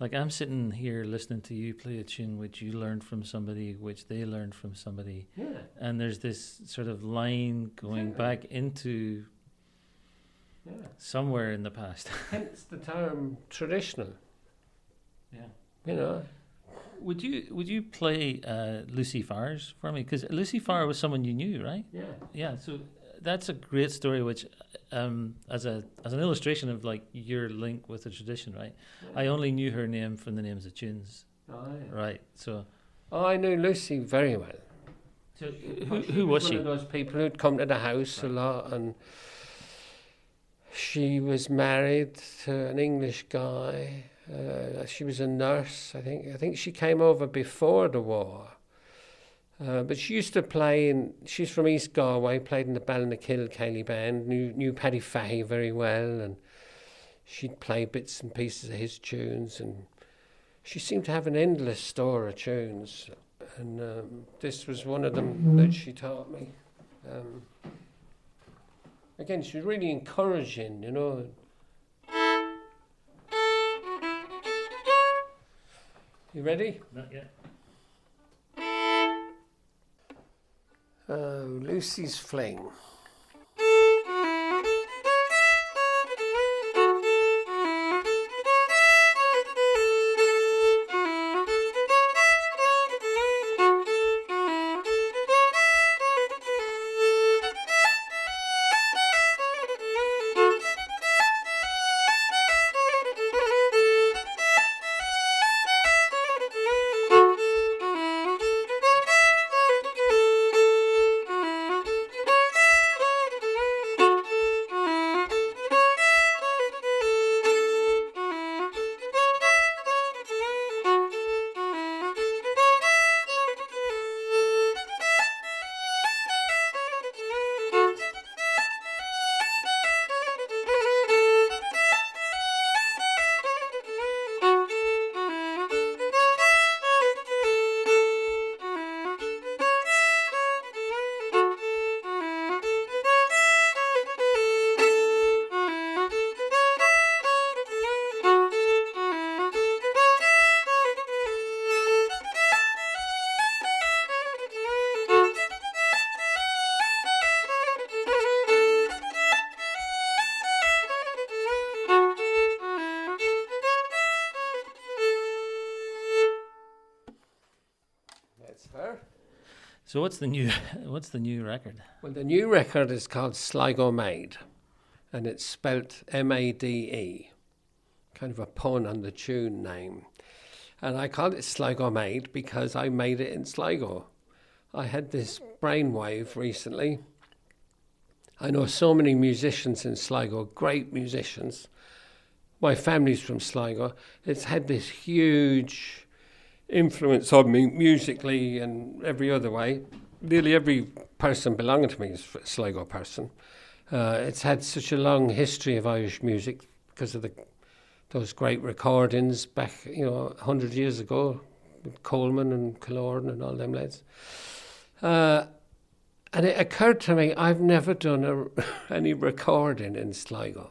like I'm sitting here listening to you play a tune which you learned from somebody, which they learned from somebody, yeah, and there's this sort of line going Exactly. back into yeah. somewhere in the past. Hence the term traditional, yeah. you know. Would you would you play uh, Lucy Farr's for me? Because Lucy Farr was someone you knew, right? Yeah, Yeah. So uh, that's a great story, which um, as a as an illustration of like your link with the tradition, right? I only knew her name from the names of tunes, oh, yeah. right? So Oh, I knew Lucy very well. So who, who was one she? One of those people who'd come to the house a lot, and she was married to an English guy. Uh, she was a nurse, I think. I think she came over before the war. Uh, but she used to play in. She's from East Galway. Played in the Ballinakill Céilí band. Knew knew Paddy Fahey very well, and she'd play bits and pieces of his tunes. And she seemed to have an endless store of tunes and um, this was one of them that she taught me. Um, again, she was really encouraging, you know. You ready? Not yet. Uh, Lucy's Fling. So what's the new what's the new record? Well, the new record is called Sligo Made, and it's spelt M A D E, kind of a pun on the tune name. And I called it Sligo Made because I made it in Sligo. I had this brainwave recently. I know so many musicians in Sligo, great musicians. My family's from Sligo. It's had this huge influence on me musically and every other way. Nearly every person belonging to me is a Sligo person. Uh, it's had such a long history of Irish music because of the those great recordings back, you know, hundred years ago with Coleman and Killoran and all them lads. Uh, and it occurred to me I've never done a, any recording in Sligo,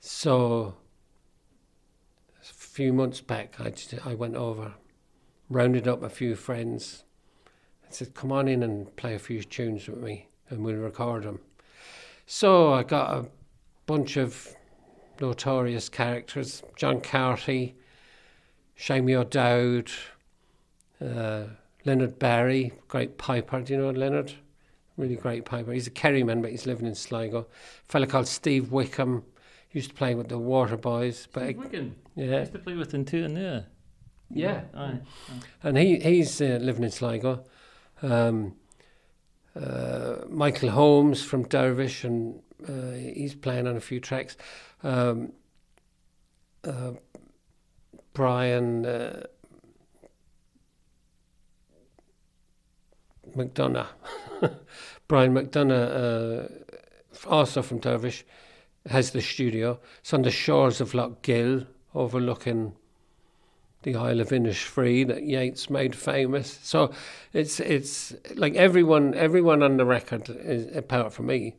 so a few months back I, just, I went over rounded up a few friends. and said, "Come on in and play a few tunes with me, and we'll record them." So I got a bunch of notorious characters: John Carty, Seamie O'Dowd, uh, Leonard Barry, great piper. Do you know Leonard? Really great piper. He's a Kerryman, but he's living in Sligo. A fella called Steve Wickham used to play with the Waterboys. But Steve Wiggin. yeah, used to play with them too, and yeah. Yeah. Aye. and he he's uh, living in Sligo. Um, uh, Michael Holmes from Dervish, and uh, he's playing on a few tracks. Um, uh, Brian uh, McDonagh, Brian McDonagh, uh, also from Dervish, has the studio. It's on the shores of Lough Gill, overlooking the Isle of Innisfree that Yeats made famous. So it's it's like everyone everyone on the record, is, apart from me,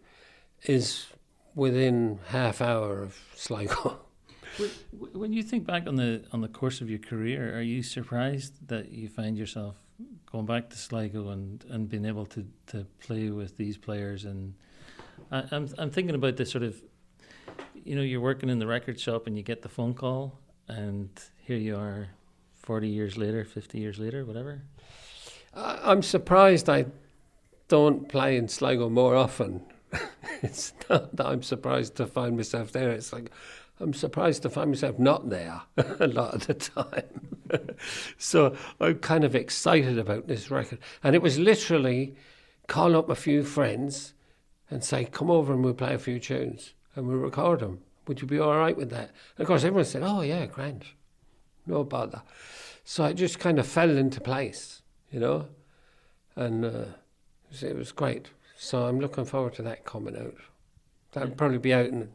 is within half hour of Sligo. When you think back on the on the course of your career, are you surprised that you find yourself going back to Sligo and, and being able to, to play with these players? And I, I'm I'm thinking about this sort of, you know, you're working in the record shop and you get the phone call, and here you are, forty years later, fifty years later, whatever. I'm surprised I don't play in Sligo more often. it's not that I'm surprised to find myself there. It's like I'm surprised to find myself not there a lot of the time. so I'm kind of excited about this record. And it was literally call up a few friends and say, come over and we'll play a few tunes and we'll record them. Would you be all right with that? And of course, everyone said, oh, yeah, grand. No bother. So I just kind of fell into place, you know? And uh, it, was, it was great. So I'm looking forward to that coming out. That'll probably be out in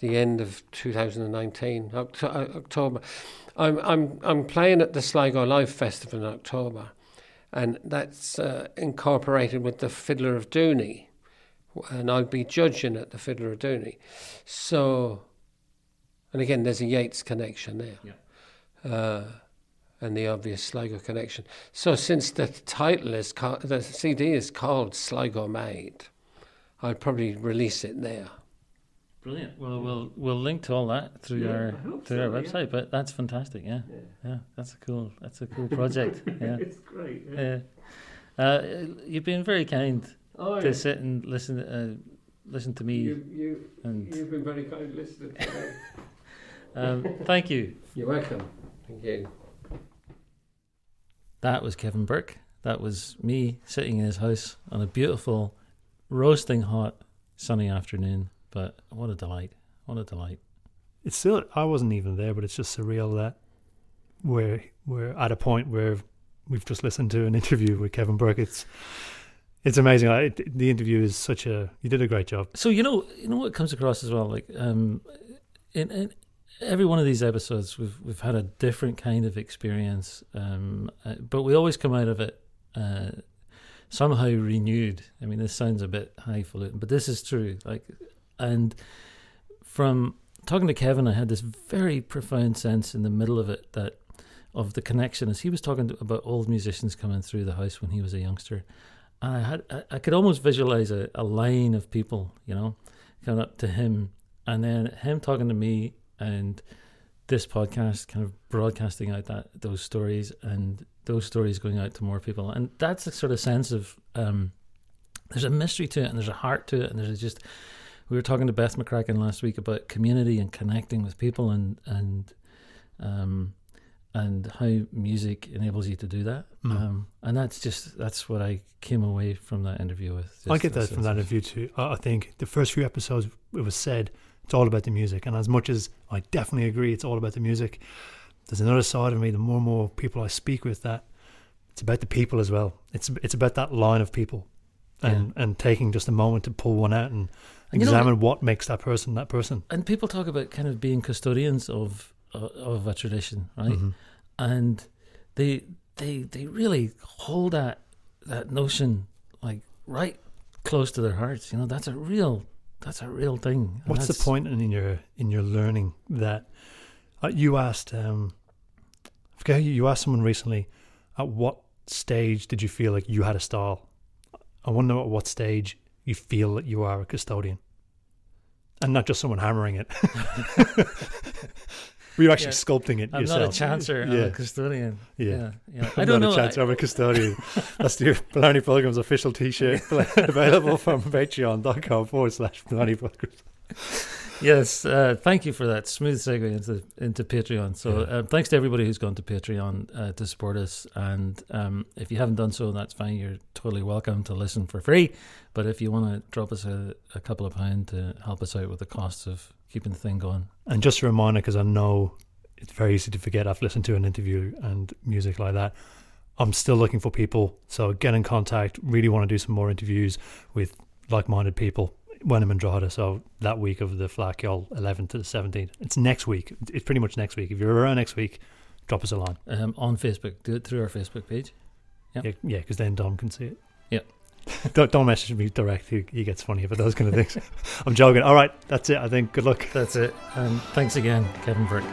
the end of 2019, uh, October. I'm I'm I'm playing at the Sligo Live Festival in October, and that's uh, incorporated with the Fiddler of Dooney, and I'll be judging at the Fiddler of Dooney. So, and again, there's a Yeats connection there. Yeah. Uh, and the obvious Sligo connection. So since the title is ca- the CD is called Sligo Made, I'll probably release it there. Brilliant. Well, we'll we'll link to all that through Yeah, our through so, our yeah. website. But that's fantastic. Yeah, yeah, that's a cool that's a cool project. yeah, it's great. yeah. Uh, you've been very kind Oh, to sit and listen uh, listen to me. you, you, and you've been very kind listening today. um, thank you. You're welcome. Thank you. That was Kevin Burke. That was me sitting in his house on a beautiful, roasting hot, sunny afternoon. But what a delight! What a delight! It's still I wasn't even there, but it's just surreal that we're we're at a point where we've just listened to an interview with Kevin Burke. It's it's amazing. I, it, the interview is such a you did a great job. So you know, you know what comes across as well. Like, um, in, in every one of these episodes, we've we've had a different kind of experience, um, uh, but we always come out of it uh, somehow renewed. I mean, this sounds a bit highfalutin, but this is true. Like, and from talking to Kevin, I had this very profound sense in the middle of it that of the connection as he was talking to, about old musicians coming through the house when he was a youngster. And I had I, I could almost visualize a, a line of people, you know, coming up to him, and then him talking to me, and this podcast kind of broadcasting out that those stories, and those stories going out to more people, and that's a sort of sense of um, there's a mystery to it, and there's a heart to it, and there's just we were talking to Beth McCracken last week about community and connecting with people, and and um, and how music enables you to do that. Mm. Um, and that's just that's what I came away from that interview with. I get that from that interview too. I I think the first few episodes it was said it's all about the music, and as much as I definitely agree it's all about the music, there's another side of me. The more and more people I speak with, that it's about the people as well. It's it's about that line of people, and and taking just a moment to pull one out and And you know examine what makes that person that person. and people talk about kind of being custodians of of, of a tradition, right? Mhm. And they they they really hold that that notion like right close to their hearts. You know, that's a real that's a real thing. And What's the point in your in your learning that uh, you asked? Um, I forget you you asked someone recently. At what stage did you feel like you had a style? I wonder at what stage you feel that you are a custodian, and not just someone hammering it. Were you actually Yeah. sculpting it I'm yourself? not a chancer. I'm a custodian. Yeah. Yeah, I don't not know. a chance I- I'm a custodian. That's the Blarney Pilgrims official T-shirt available from Patreon.com forward slash Blarney Pilgrims. Yes, uh, thank you for that smooth segue into into Patreon. So, uh, thanks to everybody who's gone to Patreon uh, to support us. And um, if you haven't done so, that's fine. You're totally welcome to listen for free. But if you want to drop us a, a couple of pound to help us out with the costs of keeping the thing going, And just a reminder, because I know it's very easy to forget, I've listened to an interview and music like that. I'm still looking for people. So get in contact. Really want to do some more interviews with like minded people when I'm in Drogheda. So that week of the Fleadh Cheoil 11th to the 17th. It's next week. It's pretty much next week. If you're around next week, drop us a line. um, on Facebook, do it through our Facebook page. Yep. Yeah, yeah, because then Dom can see it. Yeah. don't, don't message me direct. He, he gets funny about those kind of things. I'm joking. All right, that's it. I think. Good luck. That's it. And thanks again, Kevin Burke.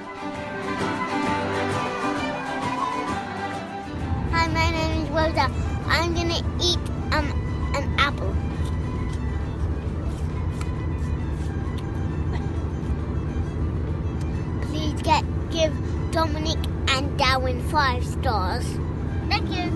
Hi, my name is Rosa. I'm gonna eat um an apple. Please get give Dominic and Darwin five stars. Thank you.